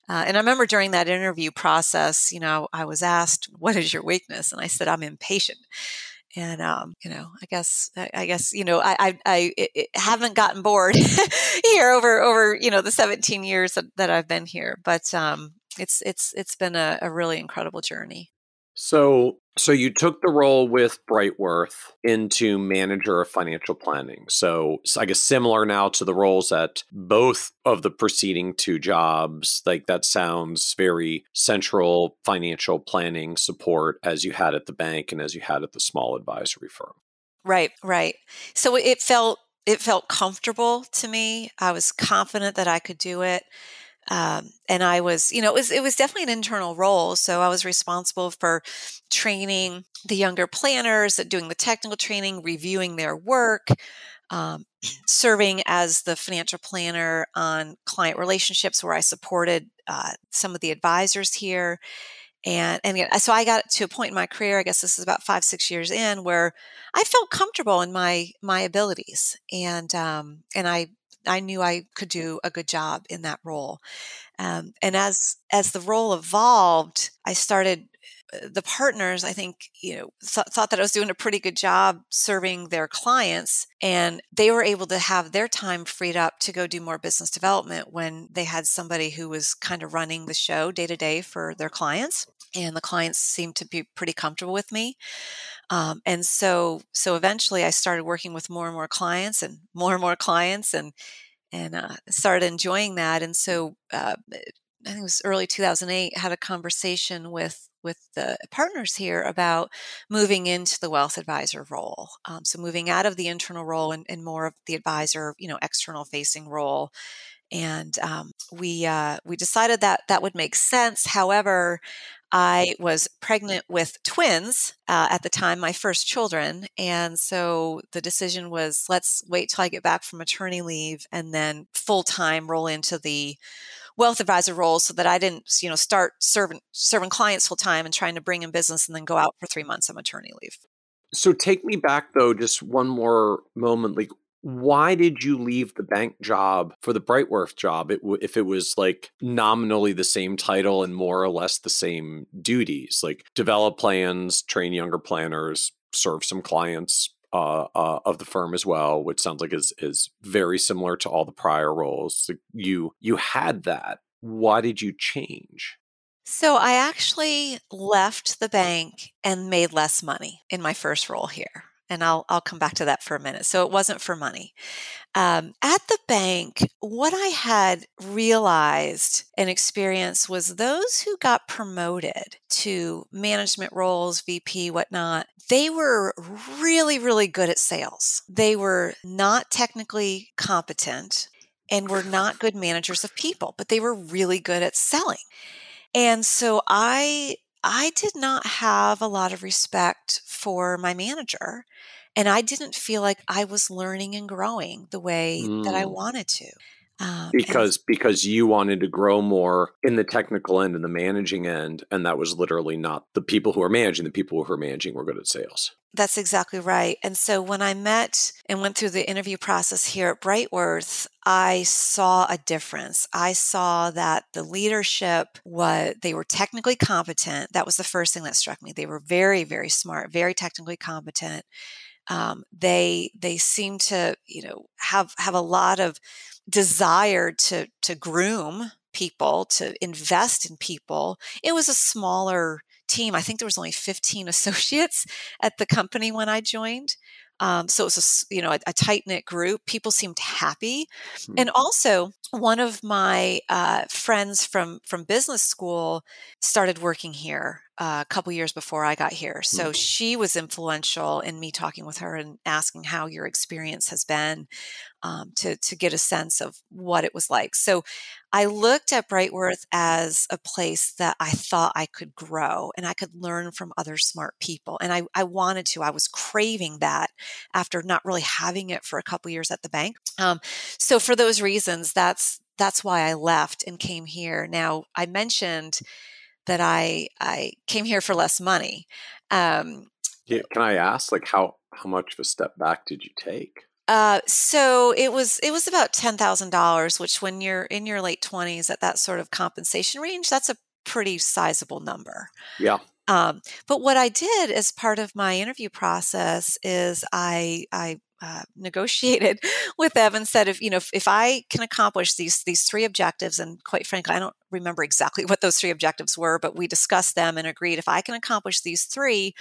uh, and I remember during that interview process, you know, I was asked, "What is your weakness?" And I said, "I'm impatient." And um, you know, I guess I guess you know I I, I, I haven't gotten bored here over over you know the 17 years that, that I've been here, but um, it's it's it's been a, a really incredible journey. So, so you took the role with Brightworth into manager of financial planning. So, I guess similar now to the roles at both of the preceding two jobs. Like that sounds very central financial planning support as you had at the bank and as you had at the small advisory firm. Right, right. So it felt it felt comfortable to me. I was confident that I could do it. Um, and I was, you know, it was it was definitely an internal role. So I was responsible for training the younger planners, doing the technical training, reviewing their work, um, serving as the financial planner on client relationships, where I supported uh, some of the advisors here. And and so I got to a point in my career, I guess this is about five six years in, where I felt comfortable in my my abilities, and um, and I I knew I could do a good job in that role. Um, and as as the role evolved, I started the partners i think you know th- thought that i was doing a pretty good job serving their clients and they were able to have their time freed up to go do more business development when they had somebody who was kind of running the show day to day for their clients and the clients seemed to be pretty comfortable with me. Um, and so so eventually i started working with more and more clients and more and more clients and and uh, started enjoying that and so uh, i think it was early 2008 had a conversation with with the partners here about moving into the wealth advisor role um, so moving out of the internal role and, and more of the advisor you know external facing role and um, we uh, we decided that that would make sense. However, I was pregnant with twins uh, at the time, my first children. And so the decision was let's wait till I get back from maternity leave and then full time roll into the wealth advisor role so that I didn't, you know, start serving serving clients full time and trying to bring in business and then go out for three months on maternity leave. So take me back though, just one more moment. Like, why did you leave the bank job for the Brightworth job it w- if it was like nominally the same title and more or less the same duties? Like develop plans, train younger planners, serve some clients uh, uh, of the firm as well, which sounds like is is very similar to all the prior roles. So you you had that. Why did you change? So I actually left the bank and made less money in my first role here and I'll I'll come back to that for a minute. So it wasn't for money. Um, at the bank, what I had realized and experienced was those who got promoted to management roles, VP, whatnot, they were really, really good at sales. They were not technically competent and were not good managers of people, but they were really good at selling. And so I I did not have a lot of respect for my manager. And I didn't feel like I was learning and growing the way mm. that I mm. wanted to. Um, because and, because you wanted to grow more in the technical end and the managing end, and that was literally not the people who are managing. The people who are managing were good at sales. That's exactly right. And so when I met and went through the interview process here at Brightworth, I saw a difference. I saw that the leadership was they were technically competent. That was the first thing that struck me. They were very very smart, very technically competent. Um, they they seem to you know have have a lot of desire to to groom people to invest in people. It was a smaller team. I think there was only 15 associates at the company when i joined. Um, so it was a you know a, a tight knit group. People seemed happy, mm-hmm. and also one of my uh, friends from from business school started working here a couple years before I got here. So mm-hmm. she was influential in me talking with her and asking how your experience has been um, to to get a sense of what it was like. So I looked at Brightworth as a place that I thought I could grow and I could learn from other smart people, and I I wanted to. I was craving that after not really having it for a couple years at the bank. Um, so for those reasons, that's that's why I left and came here. Now I mentioned that I I came here for less money. Um, yeah, can I ask, like, how how much of a step back did you take? Uh, so it was it was about ten thousand dollars, which when you're in your late twenties at that sort of compensation range, that's a pretty sizable number. Yeah. Um, but what I did as part of my interview process is I I uh, negotiated with Evan said if you know if, if, I can accomplish these these three objectives and quite frankly I don't remember exactly what those three objectives were but we discussed them and agreed if I can accomplish these three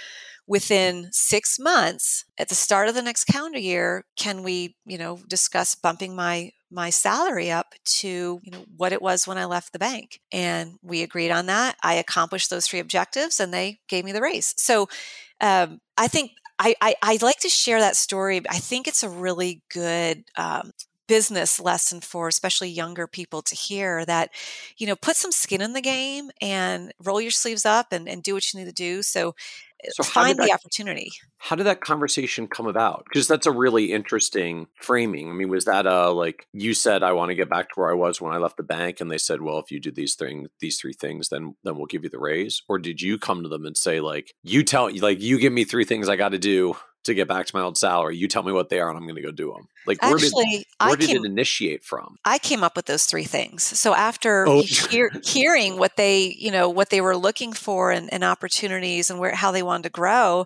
within 6 months at the start of the next calendar year can we you know discuss bumping my my salary up to you know what it was when I left the bank? And we agreed on that. I accomplished those three objectives and they gave me the raise. So um, I think I, I, I like to share that story. I think it's a really good um, business lesson for especially younger people to hear that you know put some skin in the game and roll your sleeves up and, and do what you need to do so so find the opportunity. How did that conversation come about? Because that's a really interesting framing. I mean, was that a like you said I want to get back to where I was when I left the bank, and they said, well, if you do these things, these three things, then then we'll give you the raise, or did you come to them and say like you tell like you give me three things I got to do to get back to my old salary. You tell me what they are, and I'm going to go do them. Like, where Actually, did where did came, it initiate from? I came up with those three things. So after oh. hear, hearing what they, you know, what they were looking for and, and opportunities and where how they wanted to grow,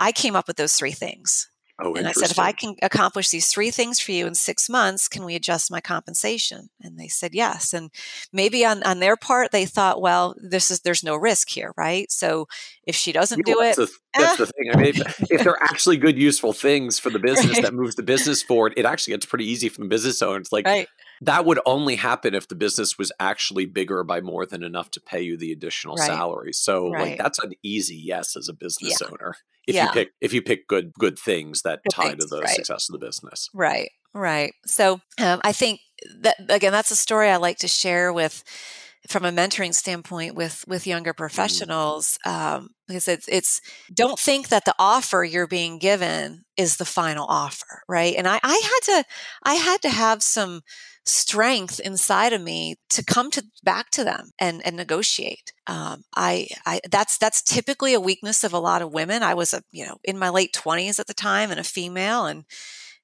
I came up with those three things. Oh, and I said, if I can accomplish these three things for you in six months, can we adjust my compensation? And they said yes. And maybe on, on their part, they thought, well, this is there's no risk here, right? So if she doesn't do it, the, that's the thing. I mean, if, if, they're eh. actually good, useful things for the business right. that moves the business forward, it actually gets pretty easy from the business owner. It's like right. That would only happen if the business was actually bigger by more than enough to pay you the additional right. salary. So, like that's an easy yes as a business yeah. owner if yeah. you pick if you pick good good things that good tie things, to the right. success of the business. Right. Right. So um, I think that again, that's a story I like to share with from a mentoring standpoint with with younger mm-hmm. professionals um, because it's it's don't think that the offer you're being given is the final offer right and I, I had to i had to have some strength inside of me to come to back to them and and negotiate. Um, I, I that's that's typically a weakness of a lot of women. I was a you know in my late twenties at the time and a female and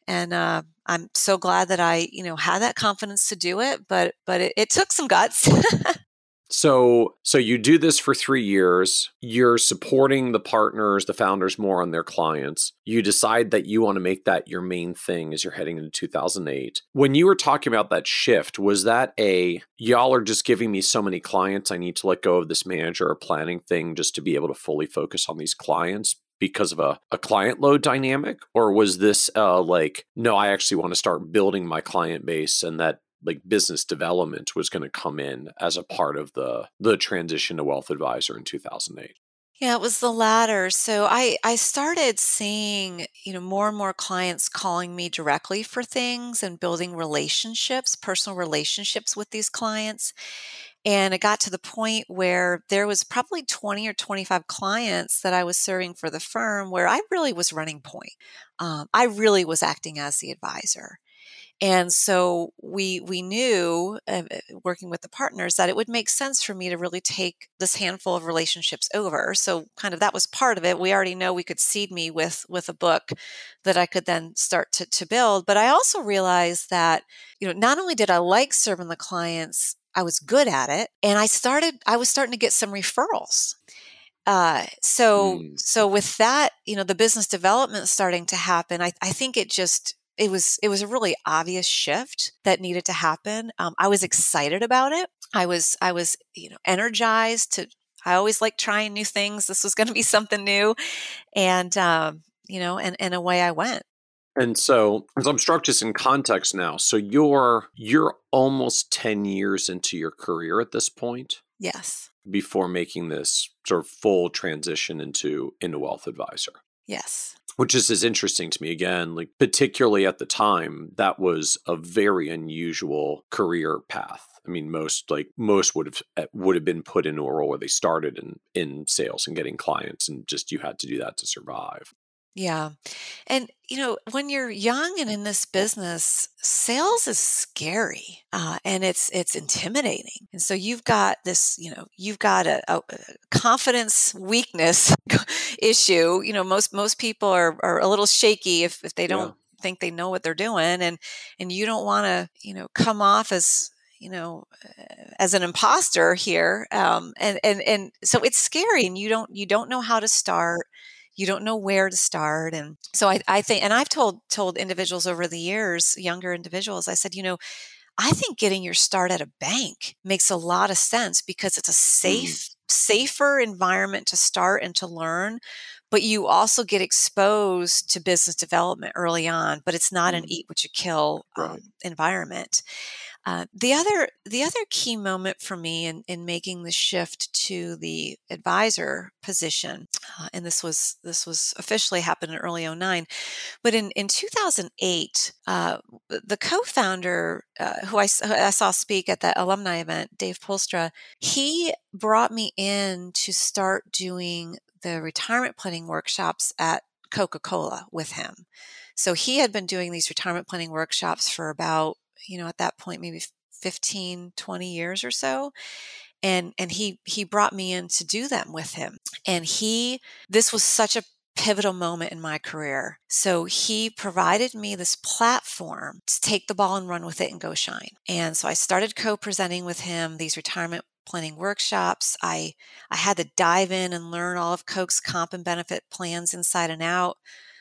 and uh, I'm so glad that I you know had that confidence to do it. But but it, it took some guts. So so you do this for 3 years. You're supporting the partners, the founders more on their clients. You decide that you want to make that your main thing as you're heading into 2008. When you were talking about that shift, was that a y'all are just giving me so many clients I need to let go of this manager or planning thing just to be able to fully focus on these clients? Because of a, a client load dynamic? Or was this uh, like no i actually want to start building my client base and that like business development was going to come in as a part of the the transition to wealth advisor in 2008 yeah it was the latter. So i i started seeing you know more and more clients calling me directly for things and building relationships personal relationships with these clients and it got to the point where there was probably 20 or 25 clients that I was serving for the firm where I really was running point. Um, I really was acting as the advisor. And so we we knew, uh, working with the partners, that it would make sense for me to really take this handful of relationships over. So kind of that was part of it. We already know we could seed me with with a book that I could then start to to build. But I also realized that you know not only did I like serving the clients, I was good at it, and I started I was starting to get some referrals. Uh, so mm. so with that, you know, the business development starting to happen, I, I think it just it was it was a really obvious shift that needed to happen. Um, I was excited about it. I was I was you know energized to. I always like trying new things. This was going to be something new, and um, you know, and and away I went. And so, as I'm struck just in context now, so you're you're almost ten years into your career at this point. Yes. Before making this sort of full transition into into wealth advisor. Yes which is is interesting to me again like particularly at the time that was a very unusual career path i mean most like most would have eh, would have been put into a role where they started in in sales and getting clients and just you had to do that to survive yeah. And, you know, when you're young and in this business, sales is scary uh, and it's it's intimidating. And so you've got this, you know, you've got a, a confidence weakness issue. You know, most most people are, are a little shaky if, if they don't yeah. think they know what they're doing and and you don't want to, you know, come off as you know as an imposter here um, and and and so it's scary and you don't you don't know how to start you don't know where to start and so I, I think and i've told told individuals over the years younger individuals i said you know i think getting your start at a bank makes a lot of sense because it's a mm. safe mm. safer environment to start and to learn but you also get exposed to business development early on but it's not mm. an eat what you kill um, environment uh, the other the other key moment for me in, in making the shift to the advisor position, uh, and this was this was officially happened in early 09, but in, in 2008, uh, the co-founder uh, who I, who I saw speak at that alumni event, Dave Polstra, he brought me in to start doing the retirement planning workshops at Coca-Cola with him. So he had been doing these retirement planning workshops for about you know, at that point, maybe 15, 20 years or so. And, and he, he brought me in to do them with him. And he, this was such a pivotal moment in my career. So he provided me this platform to take the ball and run with it and go shine. And so I started co-presenting with him these retirement planning workshops. I I had to dive in and learn all of Coke's comp and benefit plans inside and out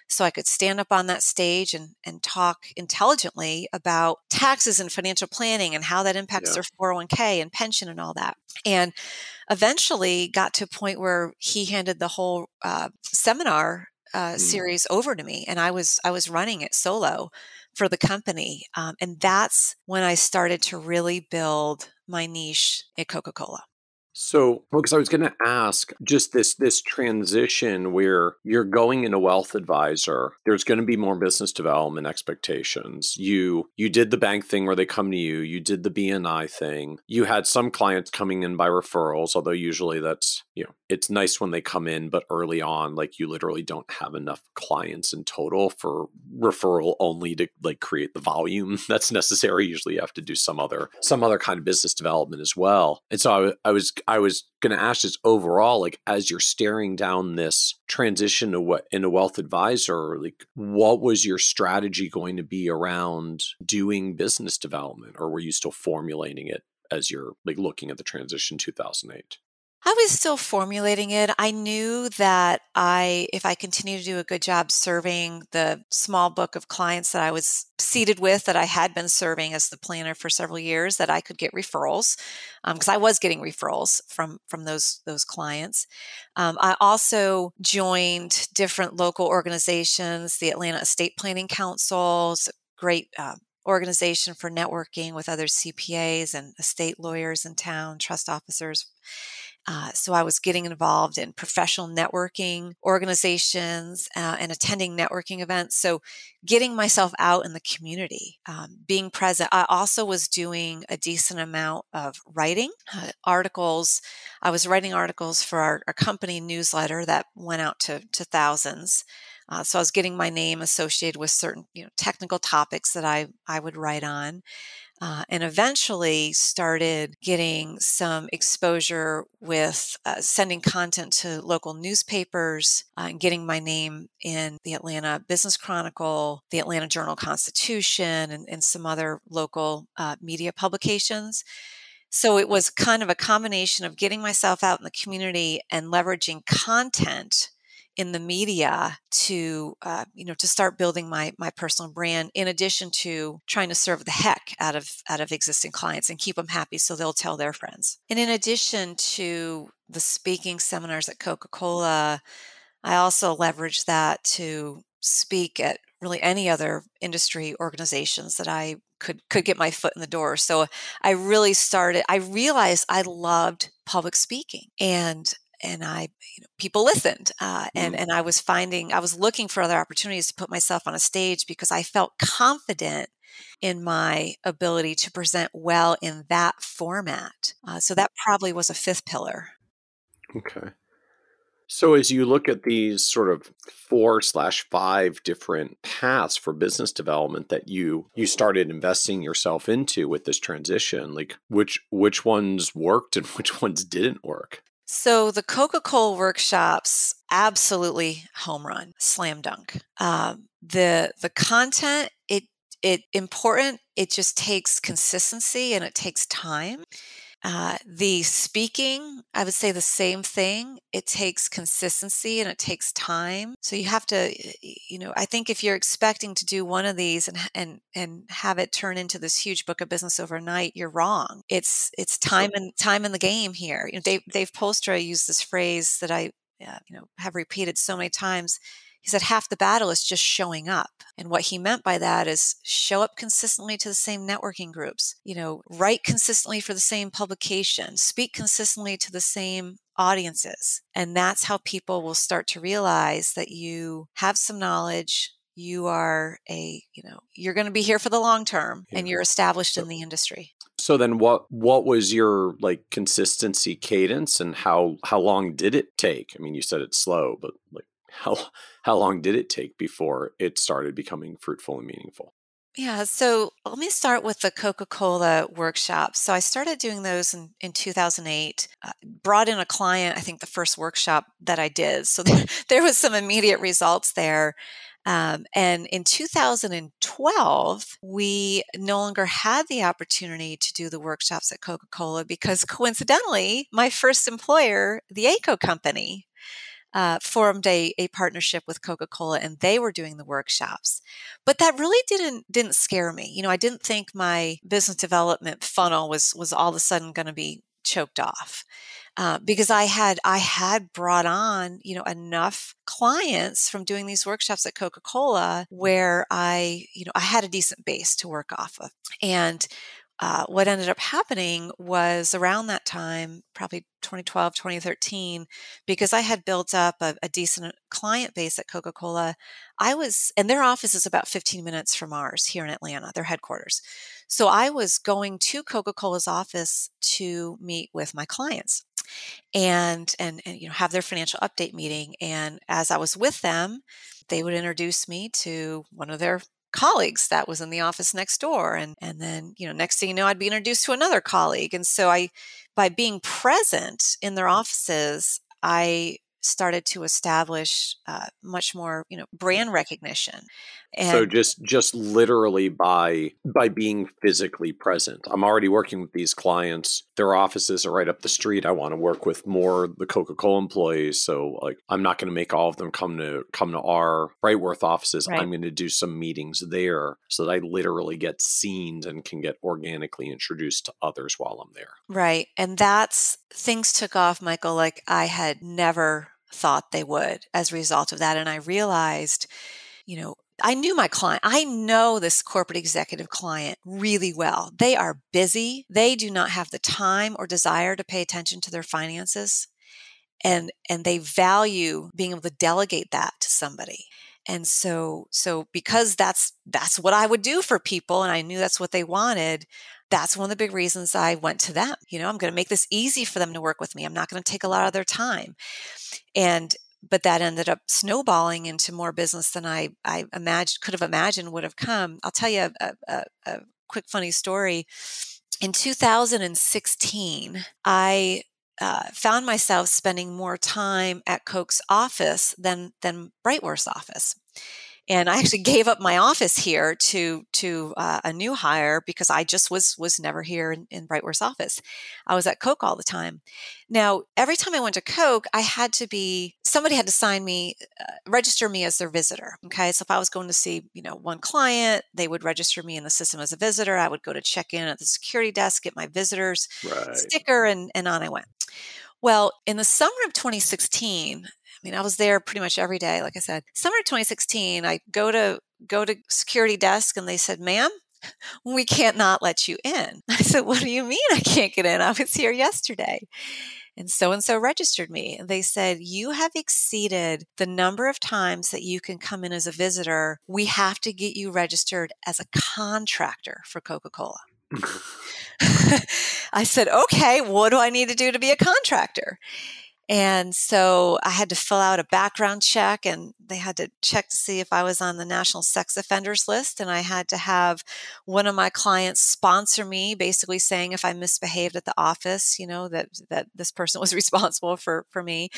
so I could stand up on that stage and, and talk intelligently about taxes and financial planning and how that impacts yeah. their 401k and pension and all that. And eventually got to a point where he handed the whole uh, seminar uh, mm. series over to me, and I was I was running it solo for the company, um, and that's when I started to really build my niche at Coca Cola. So, because I was going to ask just this this transition where you're going in a wealth advisor, there's going to be more business development expectations. You you did the bank thing where they come to you, you did the BNI thing. You had some clients coming in by referrals, although usually that's, you know, it's nice when they come in, but early on like you literally don't have enough clients in total for referral only to like create the volume that's necessary. Usually you have to do some other some other kind of business development as well. And so I, I was I was going to ask this overall, like as you're staring down this transition to what in a wealth advisor, like what was your strategy going to be around doing business development, or were you still formulating it as you're like looking at the transition 2008? I was still formulating it. I knew that I, if I continued to do a good job serving the small book of clients that I was seated with, that I had been serving as the planner for several years, that I could get referrals because um, I was getting referrals from from those those clients. Um, I also joined different local organizations, the Atlanta Estate Planning Council's great uh, organization for networking with other CPAs and estate lawyers in town, trust officers. Uh, so I was getting involved in professional networking organizations uh, and attending networking events. So getting myself out in the community, um, being present. I also was doing a decent amount of writing uh, articles. I was writing articles for our, our, company newsletter that went out to, to thousands. Uh, so I was getting my name associated with certain you know, technical topics that I, I would write on uh, and eventually started getting some exposure with uh, sending content to local newspapers uh, and getting my name in the Atlanta Business Chronicle, the Atlanta Journal Constitution, and, and some other local uh, media publications. So it was kind of a combination of getting myself out in the community and leveraging content in the media to uh, you know to start building my my personal brand in addition to trying to serve the heck out of out of existing clients and keep them happy so they'll tell their friends. And in addition to the speaking seminars at coca-cola i also leveraged that to speak at really any other industry organizations that i could could get my foot in the door. So i really started i realized i loved public speaking and and I, you know, people listened, uh, and mm. and I was finding, I was looking for other opportunities to put myself on a stage because I felt confident in my ability to present well in that format. Uh, so that probably was a fifth pillar. Okay. So as you look at these sort of four slash five different paths for business development that you you started investing yourself into with this transition, like which which ones worked and which ones didn't work? So the Coca Cola workshops, absolutely home run, slam dunk. Um, the the content, it it important. It just takes consistency and it takes time. Uh, the speaking, I would say the same thing. It takes consistency and it takes time. So you have to, you know, I think if you're expecting to do one of these and and and have it turn into this huge book of business overnight, you're wrong. It's it's time and time in the game here. You know, Dave Dave Poelstra used this phrase that I, uh, you know, have repeated so many times he said half the battle is just showing up. And what he meant by that is show up consistently to the same networking groups, you know, write consistently for the same publication, speak consistently to the same audiences. And that's how people will start to realize that you have some knowledge, you are a, you know, you're going to be here for the long term yeah. and you're established in the industry. So then what what was your like consistency cadence and how how long did it take? I mean, you said it's slow, but like how how long did it take before it started becoming fruitful and meaningful? Yeah, so let me start with the Coca Cola workshops. So I started doing those in, in 2008. Uh, brought in a client, I think the first workshop that I did. So there, there was some immediate results there. Um, and in 2012, we no longer had the opportunity to do the workshops at Coca Cola because coincidentally, my first employer, the Ayco company, uh, formed a, a partnership with coca-cola and they were doing the workshops. But that really didn't didn't scare me. You know i didn't think my business development funnel was was all of a sudden going to be choked off uh, because I had I had brought on you know enough clients from doing these workshops at Coca Cola where I you know I had a decent base to work off of, and uh, what ended up happening was around that time, probably 2012, 2013, because I had built up a, a decent client base at Coca Cola. I was, and their office is about 15 minutes from ours here in Atlanta, their headquarters. So I was going to Coca Cola's office to meet with my clients. And, and and you know have their financial update meeting and as i was with them they would introduce me to one of their colleagues that was in the office next door and and then you know next thing you know I'd be introduced to another colleague and so I by being present in their offices I started to establish uh, much more, you know, brand recognition. And so just just literally by by being physically present. I'm already working with these clients. Their offices are right up the street. I want to work with more the Coca-Cola employees. So like I'm not going to make all of them come to come to our Brightworth offices. Right. I'm going to do some meetings there so that I literally get seen and can get organically introduced to others while I'm there. Right. And that's things took off, Michael, like I had never thought they would as a result of that. And I realized, you know, I knew my client. I know this corporate executive client really well. They are busy. They do not have the time or desire to pay attention to their finances. And and they value being able to delegate that to somebody. And so so because that's that's what I would do for people and I knew that's what they wanted, that's one of the big reasons I went to them. You know, I'm going to make this easy for them to work with me. I'm not going to take a lot of their time. And but that ended up snowballing into more business than I I imagined could have imagined would have come. I'll tell you a, a, a quick funny story. In 2016, I uh, found myself spending more time at Coke's office than than Brightworth's office and I actually gave up my office here to to uh, a new hire because I just was was never here in, in Brightworth's office. I was at Coke all the time. Now, every time I went to Coke, I had to be somebody had to sign me, uh, register me as their visitor. Okay, so if I was going to see you know one client, they would register me in the system as a visitor. I would go to check in at the security desk, get my visitors right. sticker, and and on I went. Well, in the summer of 2016, I mean, I was there pretty much every day. Like I said, summer 2016, I go to go to security desk and they said, ma'am, we can't not let you in. I said, what do you mean I can't get in? I was here yesterday. And so and so registered me. And they said, You have exceeded the number of times that you can come in as a visitor. We have to get you registered as a contractor for Coca Cola. I said, Okay, what do I need to do to be a contractor? And so I had to fill out a background check and they had to check to see if I was on the national sex offenders list. And I had to have one of my clients sponsor me, basically saying if I misbehaved at the office, you know, that, that this person was responsible for, for me.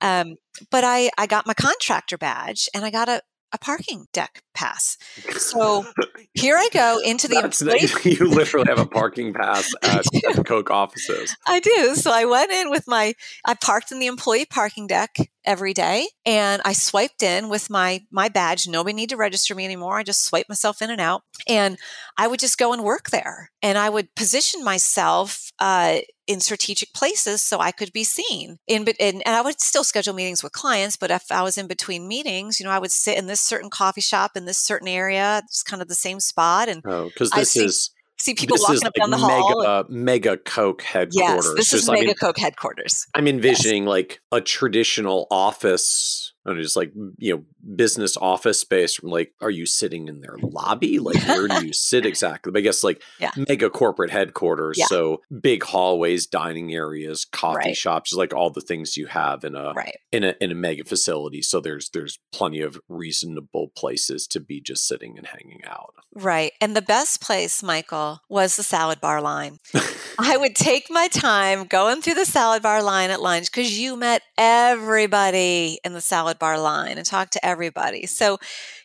Um, but I, I got my contractor badge and I got a, a parking deck pass. So here I go into the employee- you literally have a parking pass at, at the Coke offices. I do. So I went in with my I parked in the employee parking deck every day and I swiped in with my my badge. Nobody need to register me anymore. I just swipe myself in and out and I would just go and work there. And I would position myself uh, in strategic places so I could be seen. In, in and I would still schedule meetings with clients, but if I was in between meetings, you know, I would sit in this certain coffee shop in this certain area. It's kind of the same spot. And oh, because this is see people this walking up like down the hall. Mega, uh, mega Coke headquarters. Yes, this is Just, mega I mean, Coke headquarters. I'm envisioning yes. like a traditional office and just like you know business office space from like are you sitting in their lobby like where do you sit exactly but i guess like yeah. mega corporate headquarters yeah. so big hallways dining areas coffee right. shops like all the things you have in a right. in a in a mega facility so there's there's plenty of reasonable places to be just sitting and hanging out right and the best place michael was the salad bar line i would take my time going through the salad bar line at lunch because you met everybody in the salad salad bar line and talk to everybody. So,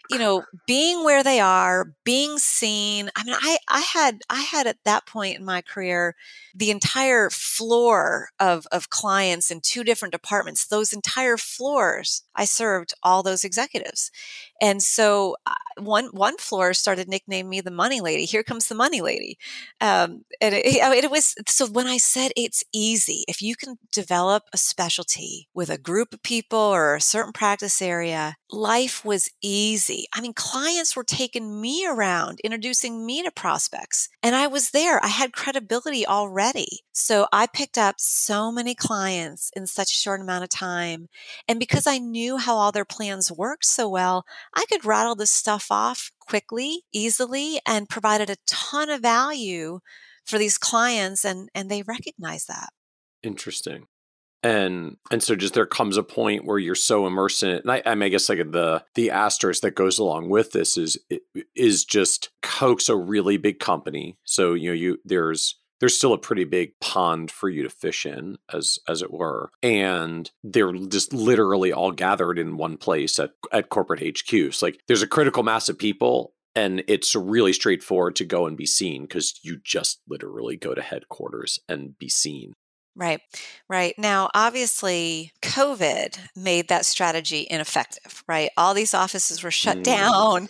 you know, being where they are, being seen. I mean, I, I had, I had at that point in my career, the entire floor of, of clients in two different departments, those entire floors, I served all those executives. And so uh, one, one floor started nicknaming me the money lady. Here comes the money lady. Um, and it, it was, so when I said it's easy, if you can develop a specialty with a group of people or a certain practice area, life was easy. I mean, clients were taking me around, introducing me to prospects, and I was there. I had credibility already. So I picked up so many clients in such a short amount of time. And because I knew how all their plans worked so well, I could rattle this stuff off quickly, easily, and provided a ton of value for these clients and and they recognized that. Interesting and and so just there comes a point where you're so immersed in it and i, I, mean, I guess like the the asterisk that goes along with this is is just coke's a really big company so you know you there's there's still a pretty big pond for you to fish in as as it were and they're just literally all gathered in one place at at corporate HQ so like there's a critical mass of people and it's really straightforward to go and be seen because you just literally go to headquarters and be seen Right, right. Now, obviously, COVID made that strategy ineffective, right? All these offices were shut mm. down.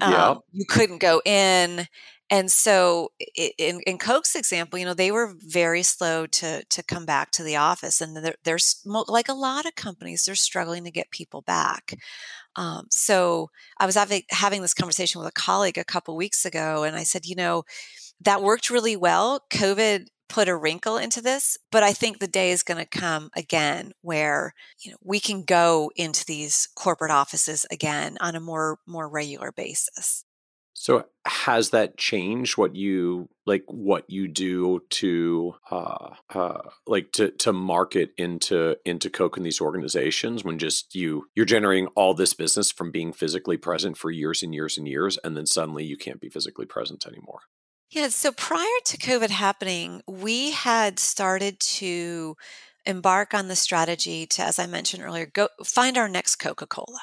Um, You couldn't go in. And so, in, in Coke's example, you know, they were very slow to to come back to the office, and they're, they're like a lot of companies, they're struggling to get people back. Um, so, I was having having this conversation with a colleague a couple weeks ago, and I said, you know, that worked really well. COVID put a wrinkle into this, but I think the day is going to come again where you know we can go into these corporate offices again on a more more regular basis. So has that changed what you like what you do to uh, uh like to to market into into Coke and these organizations when just you you're generating all this business from being physically present for years and years and years and then suddenly you can't be physically present anymore. Yeah, so prior to COVID happening, we had started to embark on the strategy to, as I mentioned earlier, go find our next Coca Cola.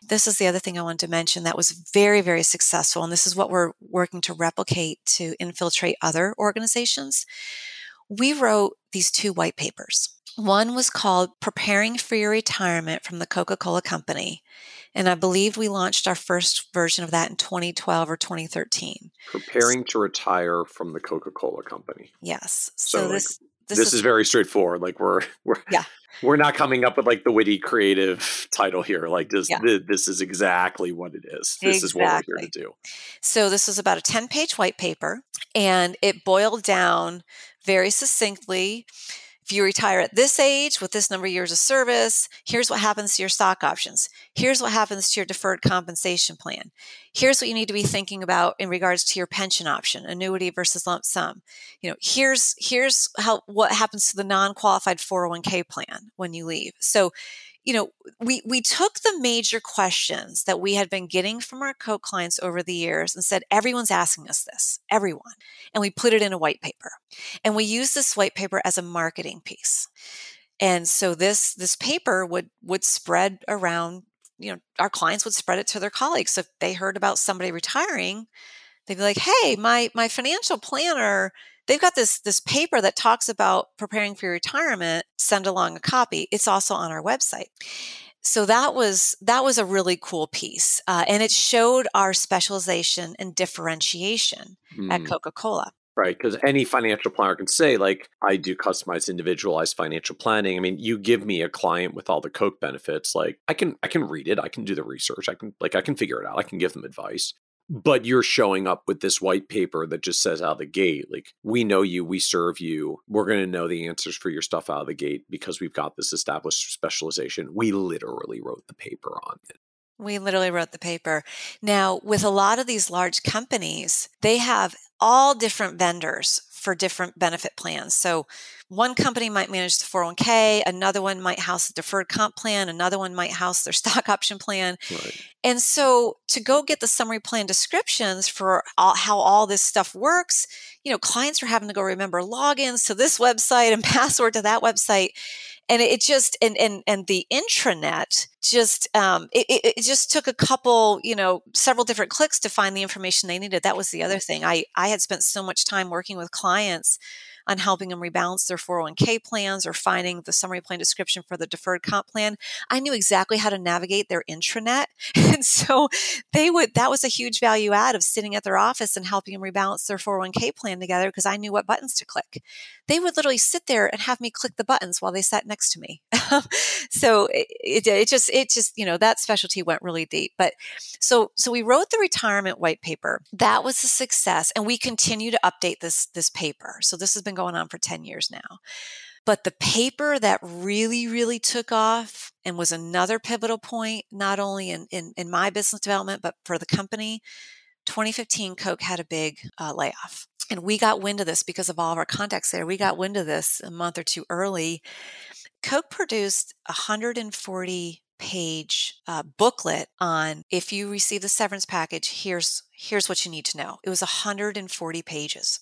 This is the other thing I wanted to mention that was very, very successful. And this is what we're working to replicate to infiltrate other organizations. We wrote these two white papers. One was called Preparing for Your Retirement from the Coca Cola Company. And I believe we launched our first version of that in 2012 or 2013. Preparing to retire from the Coca Cola Company. Yes. So, so this. Like, this, this is, is, very straightforward. Like we're we're yeah. we're not coming up with like the witty creative title here. Like this yeah. this, this is exactly what it is. This exactly. is what we're here to do. So this was about a 10 page white paper and it boiled down very succinctly if you retire at this age with this number of years of service, here's what happens to your stock options. Here's what happens to your deferred compensation plan. Here's what you need to be thinking about in regards to your pension option, annuity versus lump sum. You know, here's here's how what happens to the non-qualified 401k plan when you leave. So you know, we we took the major questions that we had been getting from our Coke clients over the years and said, everyone's asking us this, everyone. And we put it in a white paper. And we used this white paper as a marketing piece. And so this this paper would would spread around, you know, our clients would spread it to their colleagues. So if they heard about somebody retiring, they'd be like, hey, my my financial planner they've got this this paper that talks about preparing for your retirement send along a copy it's also on our website so that was that was a really cool piece uh, and it showed our specialization and differentiation mm. at coca-cola Right, because any financial planner can say, like, I do customized, individualized financial planning. I mean, you give me a client with all the Coke benefits, like, I can, I can read it, I can do the research, I can, like, I can figure it out, I can give them advice but you're showing up with this white paper that just says out of the gate like we know you we serve you we're going to know the answers for your stuff out of the gate because we've got this established specialization we literally wrote the paper on it we literally wrote the paper. Now, with a lot of these large companies, they have all different vendors for different benefit plans. So one company might manage the 401k, another one might house the deferred comp plan, another one might house their stock option plan. Right. And so to go get the summary plan descriptions for all, how all this stuff works, you know, clients are having to go remember logins to this website and password to that website and it just and and and the intranet just um it, it just took a couple you know several different clicks to find the information they needed that was the other thing i i had spent so much time working with clients on helping them rebalance their 401k plans or finding the summary plan description for the deferred comp plan. I knew exactly how to navigate their intranet. And so they would, that was a huge value add of sitting at their office and helping them rebalance their 401k plan together because I knew what buttons to click. They would literally sit there and have me click the buttons while they sat next to me. so it, it, just, it just, you know, that specialty went really deep. But so, so we wrote the retirement white paper. That was a success. And we continue to update this, this paper. So this has been going on for 10 years now. But the paper that really, really took off and was another pivotal point, not only in, in, in my business development, but for the company, 2015, Coke had a big uh, layoff. And we got wind of this because of all of our contacts there. We got wind of this a month or two early. Coke produced 140 page uh, booklet on if you receive the severance package, here's here's what you need to know. It was 140 pages.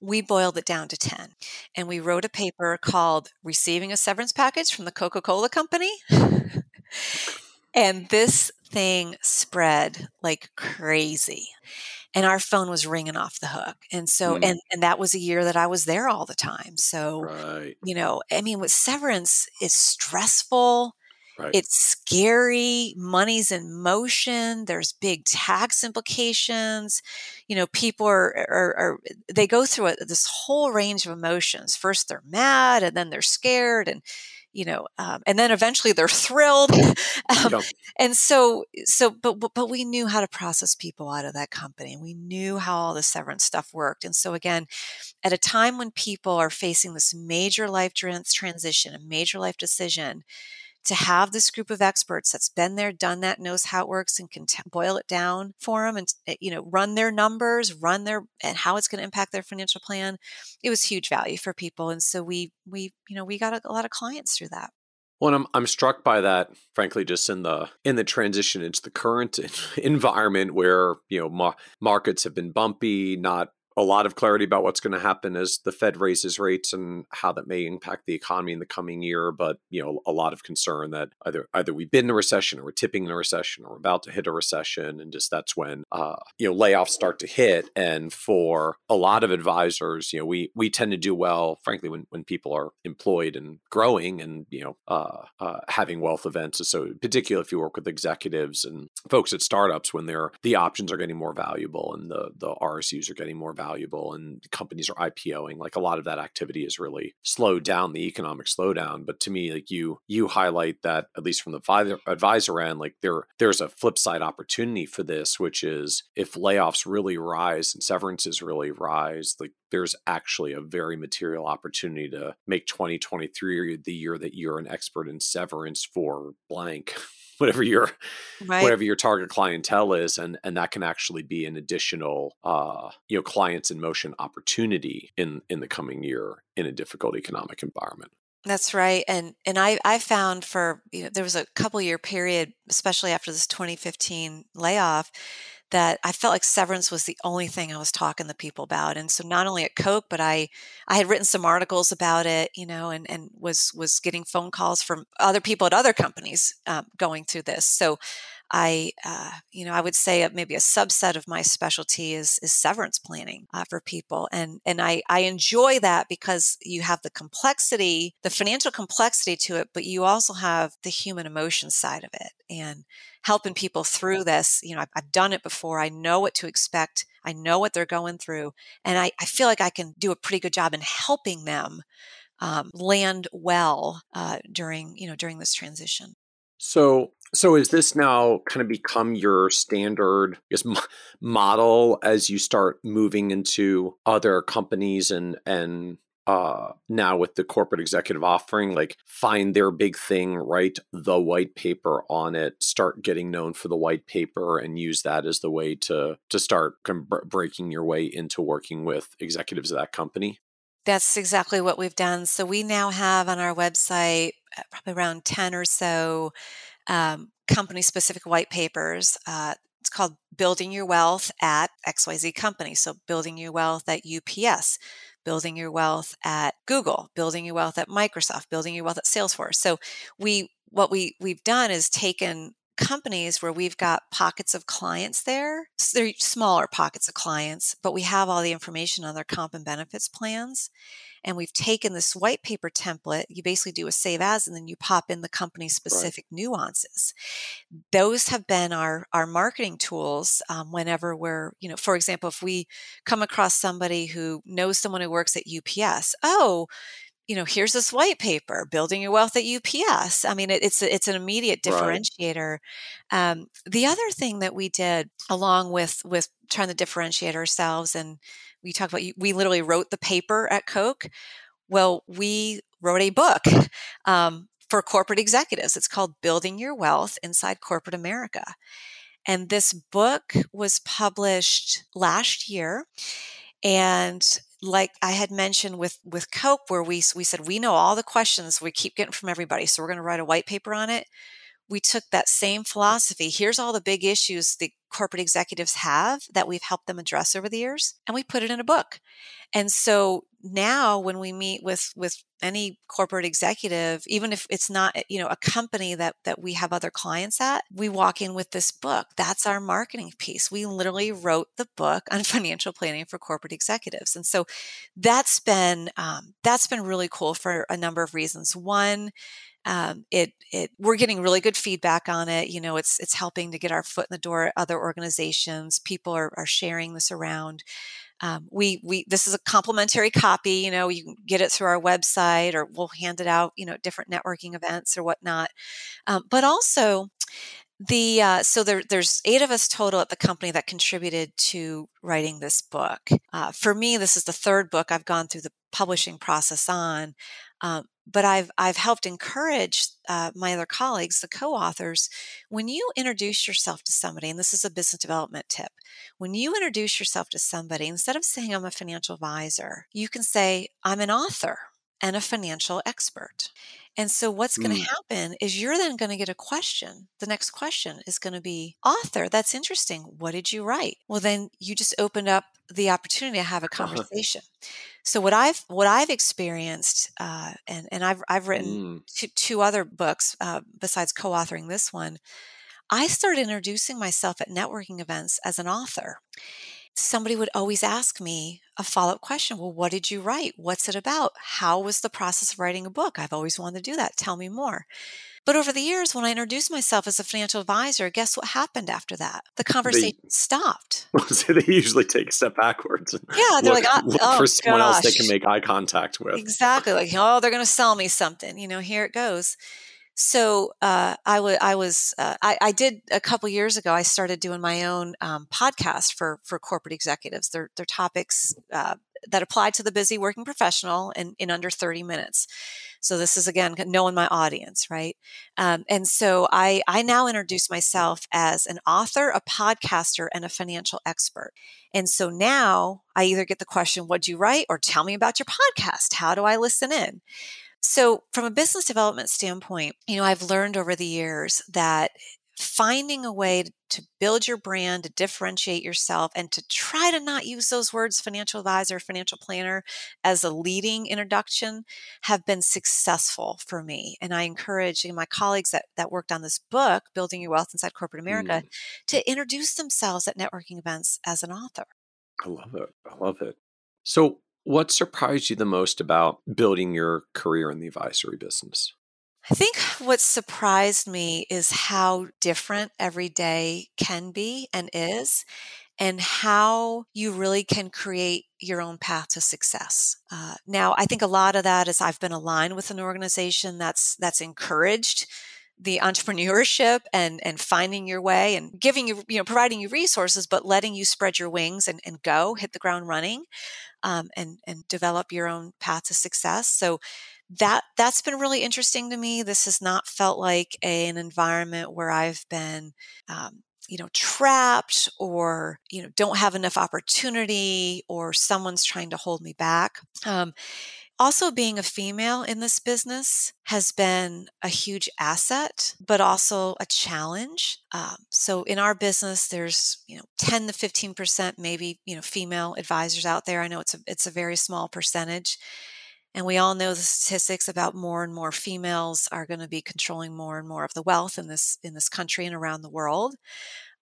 We boiled it down to 10 and we wrote a paper called Receiving a Severance Package from the Coca-Cola Company. and this thing spread like crazy and our phone was ringing off the hook and so mm. and and that was a year that i was there all the time so right. you know i mean with severance it's stressful Right. It's scary. Money's in motion. There's big tax implications. You know, people are, are, are they go through a, this whole range of emotions. First, they're mad, and then they're scared, and you know, um, and then eventually they're thrilled. um, yep. And so, so, but, but, we knew how to process people out of that company. We knew how all the severance stuff worked. And so, again, at a time when people are facing this major life trans- transition, a major life decision, to have this group of experts that's been there, done that, knows how it works, and can t- boil it down for them, and eh, you know, run their numbers, run their and how it's going to impact their financial plan. It was huge value for people, and so we we you know we got a, a lot of clients through that. Well, I'm I'm struck by that, frankly, just in the in the transition into the current environment where you know ma- markets have been bumpy, not a lot of clarity about what's going to happen as the Fed raises rates and how that may impact the economy in the coming year. But you know, a lot of concern that either either we've been in a recession or we're tipping in a recession or we're about to hit a recession, and just that's when uh, you know layoffs start to hit. And for a lot of advisors, you know, we we tend to do well, frankly, when when people are employed and growing and you know uh, uh, having wealth events. So particularly if you work with executives and folks at startups, when they're the options are getting more valuable and the the RSUs are getting more valuable valuable and companies are IPOing. Like a lot of that activity has really slowed down the economic slowdown. But to me, like you you highlight that at least from the advisor end, like there there's a flip side opportunity for this, which is if layoffs really rise and severances really rise, like there's actually a very material opportunity to make 2023 the year that you're an expert in severance for blank whatever your right. whatever your target clientele is and and that can actually be an additional uh you know clients in motion opportunity in in the coming year in a difficult economic environment that's right and and i i found for you know there was a couple year period especially after this 2015 layoff that I felt like severance was the only thing I was talking to people about. And so not only at Coke, but I I had written some articles about it, you know, and and was was getting phone calls from other people at other companies um, going through this. So I, uh, you know, I would say maybe a subset of my specialty is is severance planning uh, for people, and and I I enjoy that because you have the complexity, the financial complexity to it, but you also have the human emotion side of it, and helping people through this. You know, I've, I've done it before. I know what to expect. I know what they're going through, and I, I feel like I can do a pretty good job in helping them um, land well uh, during you know during this transition. So so is this now kind of become your standard guess, model as you start moving into other companies and and uh, now with the corporate executive offering, like find their big thing, write the white paper on it, start getting known for the white paper, and use that as the way to to start breaking your way into working with executives of that company. That's exactly what we've done. So we now have on our website uh, probably around ten or so um, company specific white papers. Uh, it's called Building Your Wealth at XYZ Company. So, Building Your Wealth at UPS, Building Your Wealth at Google, Building Your Wealth at Microsoft, Building Your Wealth at Salesforce. So, we what we we've done is taken companies where we've got pockets of clients there. So they're smaller pockets of clients, but we have all the information on their comp and benefits plans. And we've taken this white paper template. You basically do a save as, and then you pop in the company specific right. nuances. Those have been our our marketing tools. Um, whenever we're, you know, for example, if we come across somebody who knows someone who works at UPS, oh, you know, here's this white paper, building your wealth at UPS. I mean, it, it's it's an immediate differentiator. Right. Um, the other thing that we did, along with with trying to differentiate ourselves, and we talk about, we literally wrote the paper at Coke. Well, we wrote a book um, for corporate executives. It's called Building Your Wealth Inside Corporate America. And this book was published last year. And like I had mentioned with with Coke, where we we said we know all the questions we keep getting from everybody, so we're going to write a white paper on it. We took that same philosophy. Here's all the big issues the corporate executives have that we've helped them address over the years, and we put it in a book. And so now when we meet with with any corporate executive even if it's not you know a company that that we have other clients at we walk in with this book that's our marketing piece we literally wrote the book on financial planning for corporate executives and so that's been um, that's been really cool for a number of reasons one um, it it we're getting really good feedback on it. You know, it's it's helping to get our foot in the door at other organizations. People are, are sharing this around. Um, we we this is a complimentary copy. You know, you can get it through our website, or we'll hand it out. You know, different networking events or whatnot. Um, but also, the uh, so there, there's eight of us total at the company that contributed to writing this book. Uh, for me, this is the third book I've gone through the publishing process on. Um, but I've I've helped encourage uh, my other colleagues, the co-authors, when you introduce yourself to somebody, and this is a business development tip, when you introduce yourself to somebody, instead of saying I'm a financial advisor, you can say I'm an author and a financial expert. And so, what's going to mm. happen is you're then going to get a question. The next question is going to be, author, that's interesting. What did you write? Well, then you just opened up the opportunity to have a uh-huh. conversation. So what I've what I've experienced, uh, and and I've I've written mm. two, two, other books uh, besides co-authoring this one. I started introducing myself at networking events as an author. Somebody would always ask me a follow up question. Well, what did you write? What's it about? How was the process of writing a book? I've always wanted to do that. Tell me more. But over the years, when I introduced myself as a financial advisor, guess what happened after that? The conversation they, stopped. So they usually take a step backwards. yeah, they're look, like, oh, oh for someone gosh. else they can make eye contact with. Exactly. Like, oh, they're going to sell me something. You know, here it goes. So uh, I, w- I was uh, I, I, did a couple years ago. I started doing my own um, podcast for for corporate executives. They're, they're topics uh, that apply to the busy working professional in, in under 30 minutes. So this is again knowing my audience, right? Um, and so I I now introduce myself as an author, a podcaster, and a financial expert. And so now I either get the question, "What'd you write?" or "Tell me about your podcast. How do I listen in?" So, from a business development standpoint, you know, I've learned over the years that finding a way to build your brand, to differentiate yourself, and to try to not use those words financial advisor, financial planner as a leading introduction have been successful for me. And I encourage my colleagues that, that worked on this book, Building Your Wealth Inside Corporate America, mm. to introduce themselves at networking events as an author. I love it. I love it. So, what surprised you the most about building your career in the advisory business? I think what surprised me is how different every day can be and is, and how you really can create your own path to success. Uh, now, I think a lot of that is I've been aligned with an organization that's that's encouraged the entrepreneurship and and finding your way and giving you you know providing you resources but letting you spread your wings and, and go hit the ground running um, and and develop your own path to success so that that's been really interesting to me. This has not felt like a, an environment where I've been, um, you know, trapped or you know don't have enough opportunity or someone's trying to hold me back. Um, also, being a female in this business has been a huge asset, but also a challenge. Um, so, in our business, there's you know 10 to 15 percent, maybe you know, female advisors out there. I know it's a it's a very small percentage, and we all know the statistics about more and more females are going to be controlling more and more of the wealth in this in this country and around the world.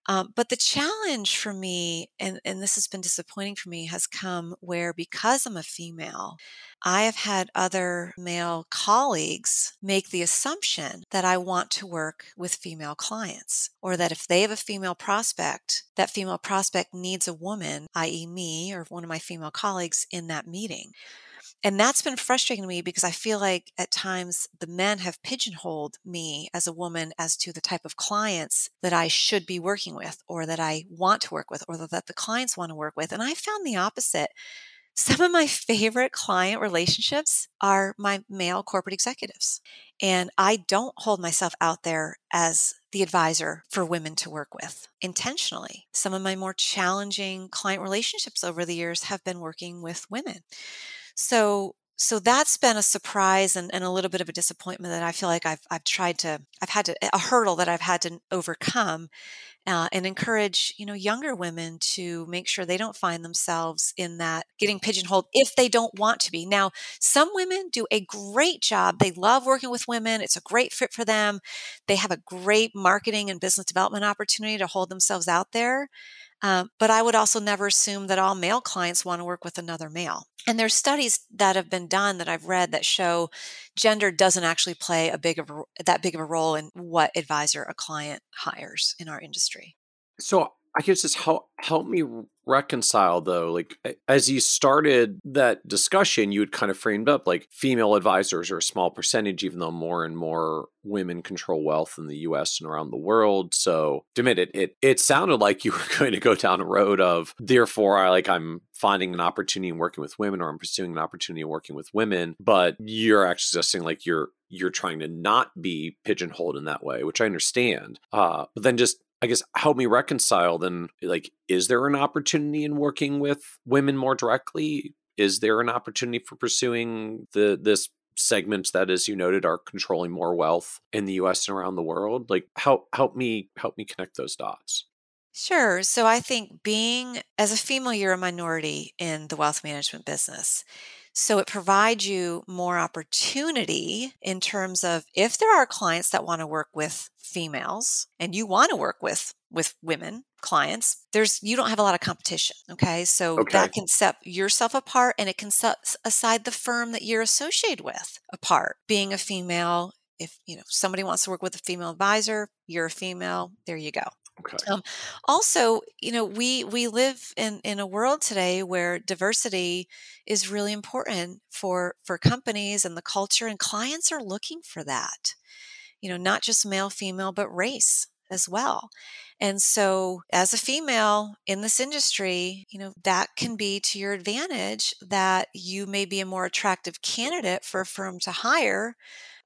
Um, but the challenge for me, and, and this has been disappointing for me, has come where because I'm a female, I have had other male colleagues make the assumption that I want to work with female clients, or that if they have a female prospect, that female prospect needs a woman, i.e., me or one of my female colleagues, in that meeting. And that's been frustrating to me because I feel like at times the men have pigeonholed me as a woman as to the type of clients that I should be working with or that I want to work with or that the clients want to work with. And I found the opposite. Some of my favorite client relationships are my male corporate executives. And I don't hold myself out there as the advisor for women to work with intentionally. Some of my more challenging client relationships over the years have been working with women. So so that's been a surprise and, and a little bit of a disappointment that I feel like I've I've tried to I've had to a hurdle that I've had to overcome uh, and encourage you know younger women to make sure they don't find themselves in that getting pigeonholed if they don't want to be. Now some women do a great job. They love working with women. It's a great fit for them. They have a great marketing and business development opportunity to hold themselves out there um, but I would also never assume that all male clients want to work with another male. And there's studies that have been done that I've read that show gender doesn't actually play a big of a, that big of a role in what advisor a client hires in our industry. So I guess just help help me reconcile though. Like as you started that discussion, you had kind of framed up like female advisors are a small percentage, even though more and more women control wealth in the U.S. and around the world. So, admit it, it it sounded like you were going to go down a road of therefore, I like I'm finding an opportunity in working with women, or I'm pursuing an opportunity in working with women. But you're actually suggesting like you're you're trying to not be pigeonholed in that way, which I understand. Uh, but then just I guess help me reconcile then like is there an opportunity in working with women more directly? Is there an opportunity for pursuing the this segments that as you noted are controlling more wealth in the US and around the world? Like help help me help me connect those dots. Sure. So I think being as a female you're a minority in the wealth management business. So it provides you more opportunity in terms of if there are clients that want to work with females and you want to work with with women clients there's you don't have a lot of competition okay? So okay. that can set yourself apart and it can set aside the firm that you're associated with apart. Being a female if you know somebody wants to work with a female advisor you're a female there you go Okay. Um, also, you know, we we live in in a world today where diversity is really important for for companies and the culture, and clients are looking for that. You know, not just male, female, but race as well. And so, as a female in this industry, you know, that can be to your advantage that you may be a more attractive candidate for a firm to hire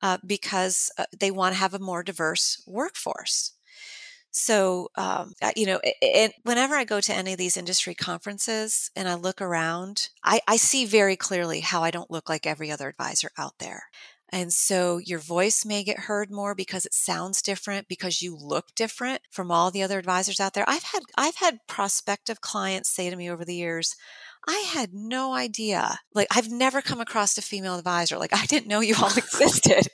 uh, because uh, they want to have a more diverse workforce. So, um, you know, and whenever I go to any of these industry conferences and I look around, I, I see very clearly how I don't look like every other advisor out there. And so your voice may get heard more because it sounds different because you look different from all the other advisors out there. I've had I've had prospective clients say to me over the years, I had no idea. Like I've never come across a female advisor. Like I didn't know you all existed.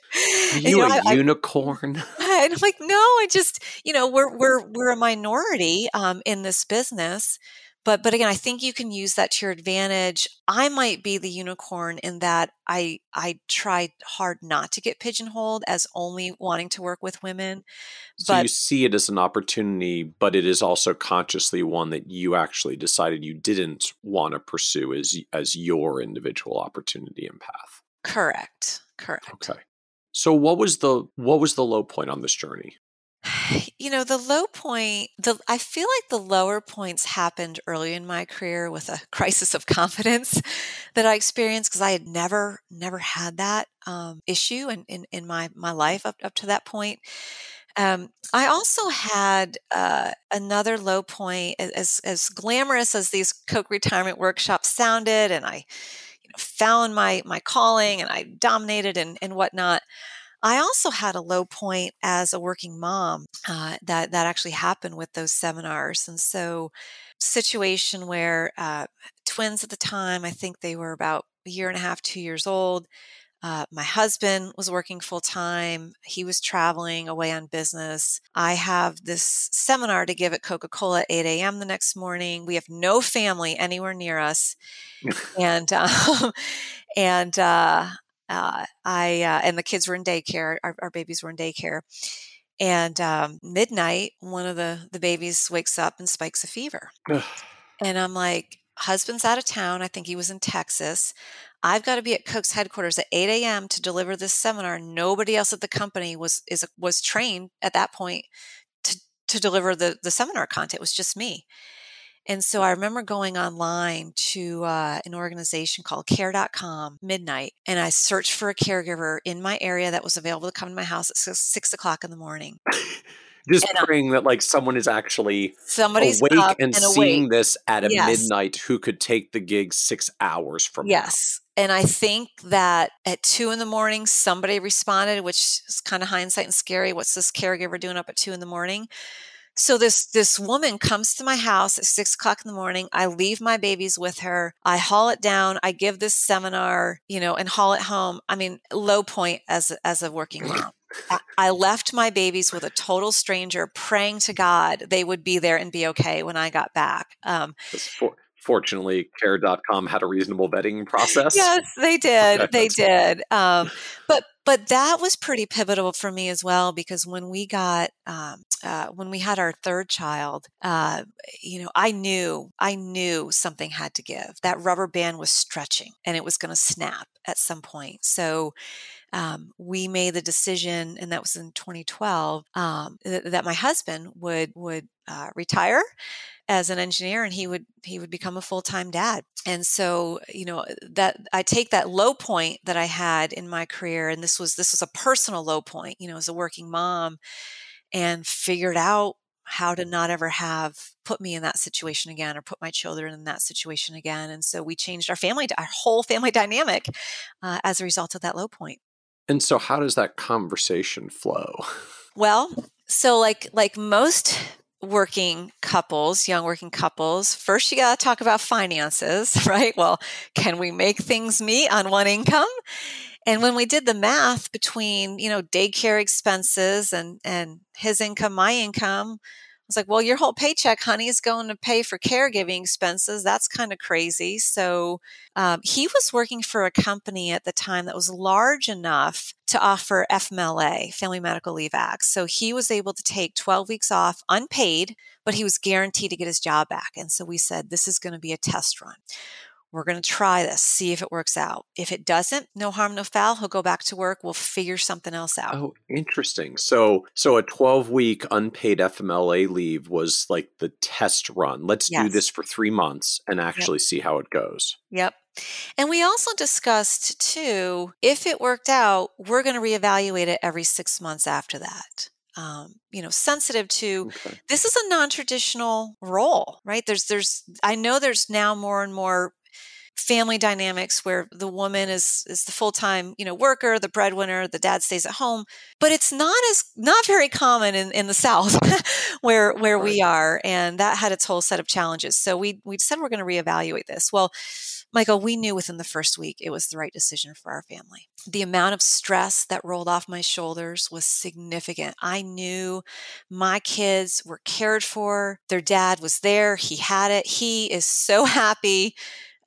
You, you know, a I, unicorn? I, and I'm like, no, I just, you know, we're we're we're a minority um, in this business. But but again, I think you can use that to your advantage. I might be the unicorn in that I I tried hard not to get pigeonholed as only wanting to work with women. So but, you see it as an opportunity, but it is also consciously one that you actually decided you didn't want to pursue as as your individual opportunity and path. Correct. Correct. Okay. So what was the what was the low point on this journey? You know, the low point, the I feel like the lower points happened early in my career with a crisis of confidence that I experienced because I had never, never had that um, issue in, in, in my, my life up, up to that point. Um, I also had uh, another low point, as as glamorous as these Coke retirement workshops sounded, and I, you know, found my my calling and I dominated and and whatnot. I also had a low point as a working mom uh, that that actually happened with those seminars, and so situation where uh, twins at the time, I think they were about a year and a half, two years old. Uh, my husband was working full time. He was traveling away on business. I have this seminar to give at Coca Cola at 8 a.m. the next morning. We have no family anywhere near us. and, um, and, uh, uh, I uh, and the kids were in daycare. Our, our babies were in daycare, and um, midnight, one of the the babies wakes up and spikes a fever, and I'm like, husband's out of town. I think he was in Texas. I've got to be at Coke's headquarters at 8 a.m. to deliver this seminar. Nobody else at the company was is was trained at that point to to deliver the the seminar content. It was just me. And so I remember going online to uh, an organization called care.com midnight, and I searched for a caregiver in my area that was available to come to my house at six, six o'clock in the morning. just And I- praying that like someone is actually Somebody's awake and, and seeing awake. this at a Yes. midnight who could take the gig six hours from now. Yes. And I think that at two in the morning, somebody responded, which is kind of hindsight and scary. What's this caregiver doing up at two in the morning? So this this woman comes to my house at six o'clock in the morning. I leave my babies with her. I haul it down. I give this seminar, you know, and haul it home. I mean, low point as as a working mom. I- left my babies with a total stranger, praying to God they would be there and be okay when I got back. Um, For, fortunately, care.com had a reasonable vetting process. Yes, they did. Okay, they did. Um, but but that was pretty pivotal for me as well because when we got um, uh, when we had our third child, uh, you know, I knew I knew something had to give. That rubber band was stretching and it was going to snap at some point. So. Um, we made the decision, and that was in 2012, um, th- that my husband would would uh, retire as an engineer and he would he would become a full-time dad. And so you know that i take that low point that i had in my career and this was this was a personal low point you know as a working mom and figured out how to not ever have put me in that situation again or put my children in that situation again. And so we changed our family our whole family dynamic uh, as a result of that low point And so, how does that conversation flow? Well, so like like most working couples, young working couples, first you got to talk about finances, right? Well, can we make things meet on one income? And when we did the math between, you know, daycare expenses and and his income, my income, was like, well, your whole paycheck, honey, is going to pay for caregiving expenses. That's kind of crazy. So um, he was working for a company at the time that was large enough to offer FMLA, Family Medical Leave Act. So he was able to take 12 weeks off unpaid, but he was guaranteed to get his job back. And so we said, this is going to be a test run. We're going to try this, see if it works out. If it doesn't, no harm, no foul. He'll go back to work. We'll figure something else out. Oh, interesting. So, so a 12 week unpaid FMLA leave was like the test run. Let's do this for three months and actually see how it goes. Yep. And we also discussed too, if it worked out, we're going to reevaluate it every six months after that. Um, you know, sensitive to Okay. this is a non-traditional role, right? There's, there's, I know there's now more and more family dynamics where the woman is is the full-time you know worker the breadwinner the dad stays at home but it's not as not very common in, in the south where where we are and that had its whole set of challenges. So we we said we're going to reevaluate this. Well michael we knew within the first week it was the right decision for our family. The amount of stress that rolled off my shoulders was significant. I knew my kids were cared for their dad was there he had it he is so happy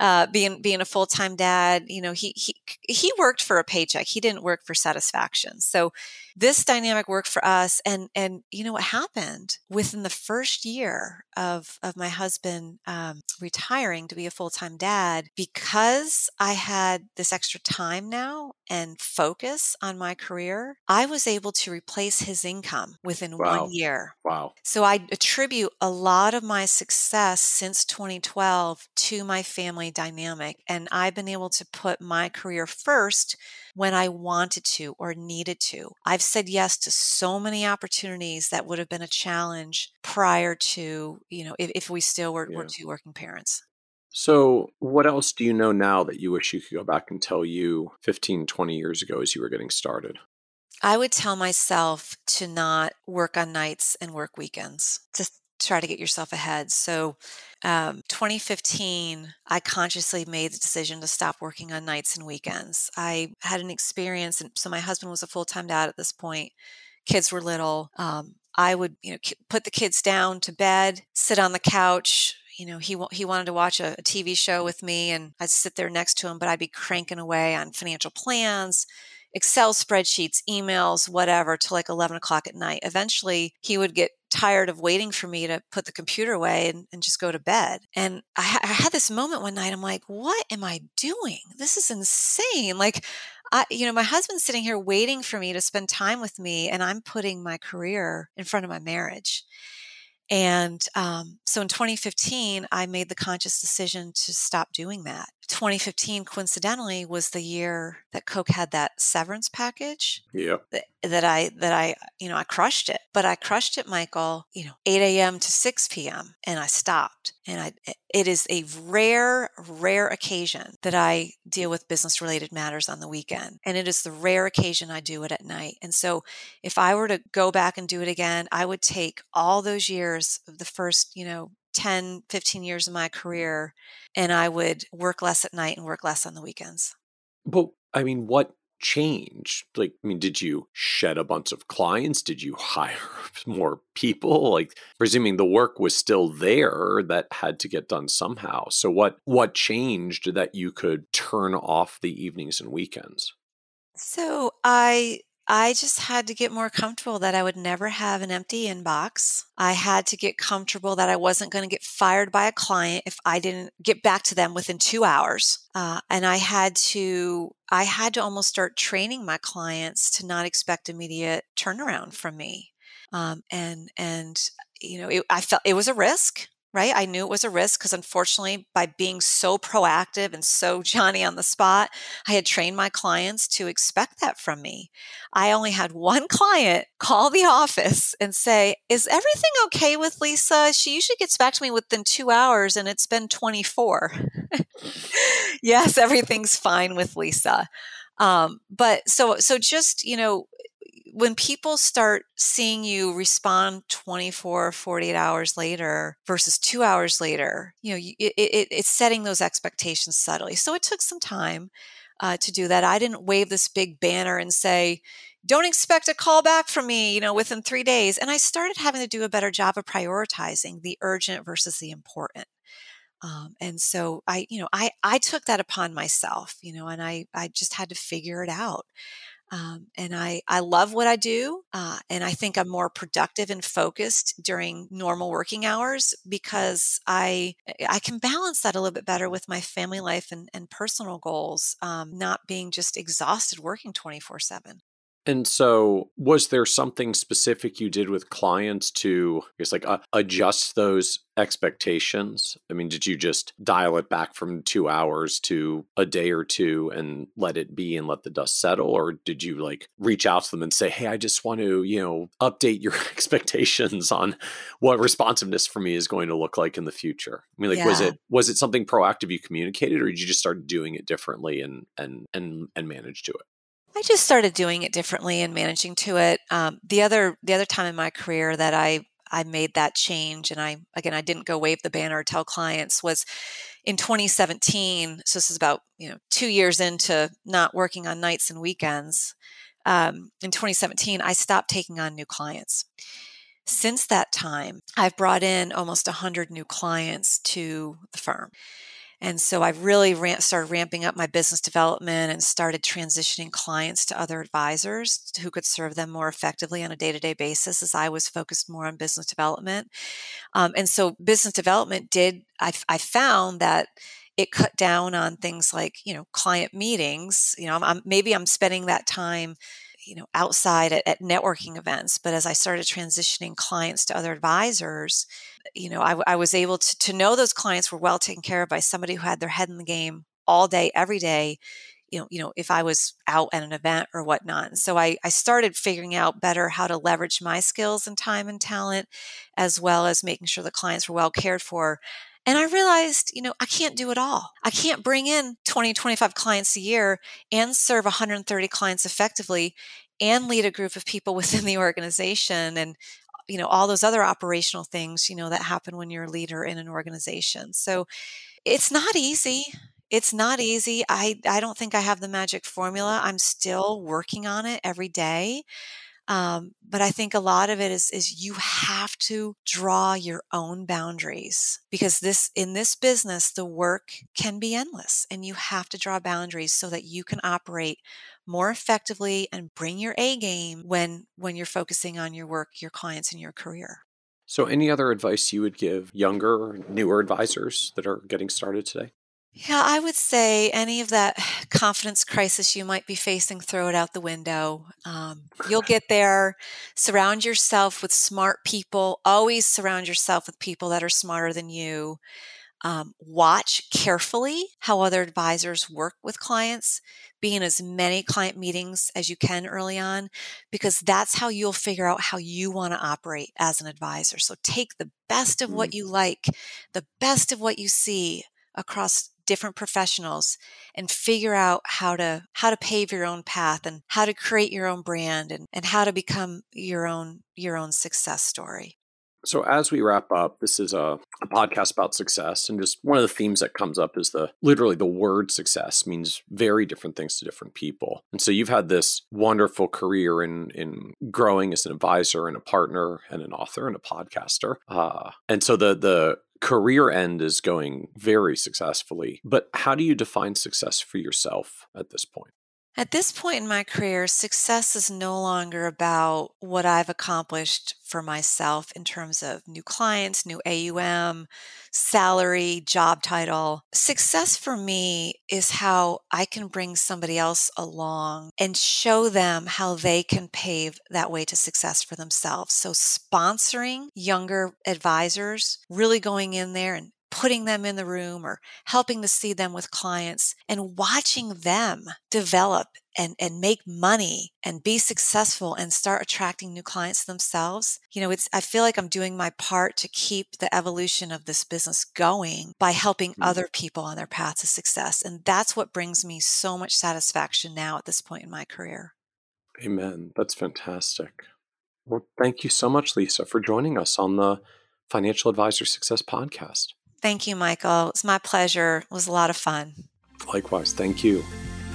uh, being being a full time dad, you know, he he he worked for a paycheck. He didn't work for satisfaction. So this dynamic worked for us. And and you know what happened within the first year of of my husband um, retiring to be a full time dad, because I had this extra time now and focus on my career. I was able to replace his income within Wow. one year. Wow. So I attribute a lot of my success since 2012 to my family dynamic. And I've been able to put my career first when I wanted to or needed to. I've said yes to so many opportunities that would have been a challenge prior to, you know, if, if we still were, were two working parents. So, what else do you know now that you wish you could go back and tell you 15, 20 years ago as you were getting started? I would tell myself to not work on nights and work weekends, to try to get yourself ahead. So, um, 2015, I consciously made the decision to stop working on nights and weekends. I had an experience, and so my husband was a full time dad at this point. Kids were little. Um, I would, you know, put the kids down to bed, sit on the couch. You know, he he wanted to watch a, a TV show with me, and I'd sit there next to him, but I'd be cranking away on financial plans, Excel spreadsheets, emails, whatever, till like 11 o'clock at night. Eventually, he would get tired of waiting for me to put the computer away and, and just go to bed. And I, I had this moment one night. I'm like, what am I doing? This is insane. Like, I, you know, my husband's sitting here waiting for me to spend time with me, and I'm putting my career in front of my marriage. And um, So in 2015, I made the conscious decision to stop doing that. 2015, coincidentally, was the year that Coke had that severance package. Yeah. That, that I that I you know I crushed it, but I crushed it, Michael. You know, 8 a.m. to 6 p.m. and I stopped. And I it is a rare rare occasion that I deal with business related matters on the weekend, and it is the rare occasion I do it at night. And so, if I were to go back and do it again, I would take all those years of the first you know 10, 15 years of my career, and I would work less at night and work less on the weekends. But I mean, what changed? Like, I mean, did you shed a bunch of clients? Did you hire more people? Like, presuming the work was still there, that had to get done somehow. So, what what changed that you could turn off the evenings and weekends? So I I just had to get more comfortable that I would never have an empty inbox. I had to get comfortable that I wasn't going to get fired by a client if I didn't get back to them within two hours. Uh, and I had to, I had to almost start training my clients to not expect immediate turnaround from me. Um, and and you know, it, I felt it was a risk right? I knew it was a risk because unfortunately, by being so proactive and so Johnny on the spot, I had trained my clients to expect that from me. I only had one client call the office and say, Is everything okay with Lisa? She usually gets back to me within two hours and it's been 24. yes, everything's fine with Lisa. Um, but so, so just, you know, when people start seeing you respond 24 48 hours later versus two hours later you know it, it, it's setting those expectations subtly. So it took some time uh, to do that. I didn't wave this big banner and say don't expect a call back from me you know within three days. And i started having to do a better job of prioritizing the urgent versus the important. Um, and so i you know i i took that upon myself you know and i i just had to figure it out um, and I, I love what I do. Uh, and I think I'm more productive and focused during normal working hours because I, I can balance that a little bit better with my family life and, and personal goals, um, not being just exhausted working 24 7. And so, was there something specific you did with clients to, I guess, like uh, adjust those expectations? I mean, did you just dial it back from two hours to a day or two and let it be and let the dust settle? Or did you like reach out to them and say, hey, I just want to, you know, update your expectations on what responsiveness for me is going to look like in the future? I mean, like, yeah. was it, was it something proactive you communicated or did you just start doing it differently and, and, and, and manage to it? I just started doing it differently and managing to it. Um, the other the other time in my career that I I made that change, and I again I didn't go wave the banner or tell clients was in 2017. So this is about you know two years into not working on nights and weekends. Um, in 2017, I stopped taking on new clients. Since that time, I've brought in almost 100 new clients to the firm. And so I really ran, started ramping up my business development and started transitioning clients to other advisors who could serve them more effectively on a day to day basis as I was focused more on business development. Um, and so business development did, I, I found that it cut down on things like you know client meetings you know I'm, I'm, maybe i'm spending that time you know outside at, at, networking events but as i started transitioning clients to other advisors you know i, I was able to, to know those clients were well taken care of by somebody who had their head in the game all day every day you know you know if i was out at an event or whatnot. And so I, I started figuring out better how to leverage my skills and time and talent as well as making sure the clients were well cared for and I realized, you know, I can't do it all. I can't bring in 20, 25 clients a year and serve 130 clients effectively and lead a group of people within the organization and you know all those other operational things you know that happen when you're a leader in an organization. So it's not easy. It's not easy. I i don't think i have the magic formula. I'm still working on it every day um, but I think a lot of it is is you have to draw your own boundaries because this in this business the work can be endless and you have to draw boundaries so that you can operate more effectively and bring your A game when when you're focusing on your work, your clients and your career. So any other advice you would give younger, newer advisors that are getting started today? Yeah, I would say any of that confidence crisis you might be facing, throw it out the window. Um, you'll get there. Surround yourself with smart people. Always surround yourself with people that are smarter than you. Um, watch carefully how other advisors work with clients. Be in as many client meetings as you can early on, because that's how you'll figure out how you want to operate as an advisor. So take the best of what mm. you like, the best of what you see across different professionals and figure out how to how to pave your own path and how to create your own brand and, and how to become your own your own success story. So as we wrap up, this is a, a, podcast about success, and just one of the themes that comes up is the literally the word success means very different things to different people. And so you've had this wonderful career in in growing as an advisor and a partner and an author and a podcaster. Uh, and so the the career end is going very successfully. But how do you define success for yourself at this point? At this point in my career, success is no longer about what I've accomplished for myself in terms of new clients, new AUM, salary, job title. Success for me is how I can bring somebody else along and show them how they can pave that way to success for themselves. So, sponsoring younger advisors, really going in there and putting them in the room or helping to see them with clients and watching them develop and, and make money and be successful and start attracting new clients themselves. You know, it's, I feel like I'm doing my part to keep the evolution of this business going by helping mm-hmm. other people on their path to success. And that's what brings me so much satisfaction now at this point in my career. Amen. That's fantastic. Well, thank you so much, Lisa, for joining us on the Financial Advisor Success Podcast. Thank you, Michael. It's my pleasure. It was a lot of fun. Likewise. Thank you.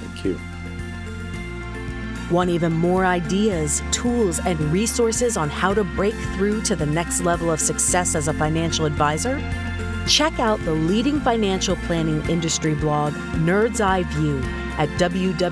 Thank you. Want even more ideas, tools, and resources on how to break through to the next level of success as a financial advisor? Check out the leading financial planning industry blog, Nerd's Eye View, at www.kitces.com,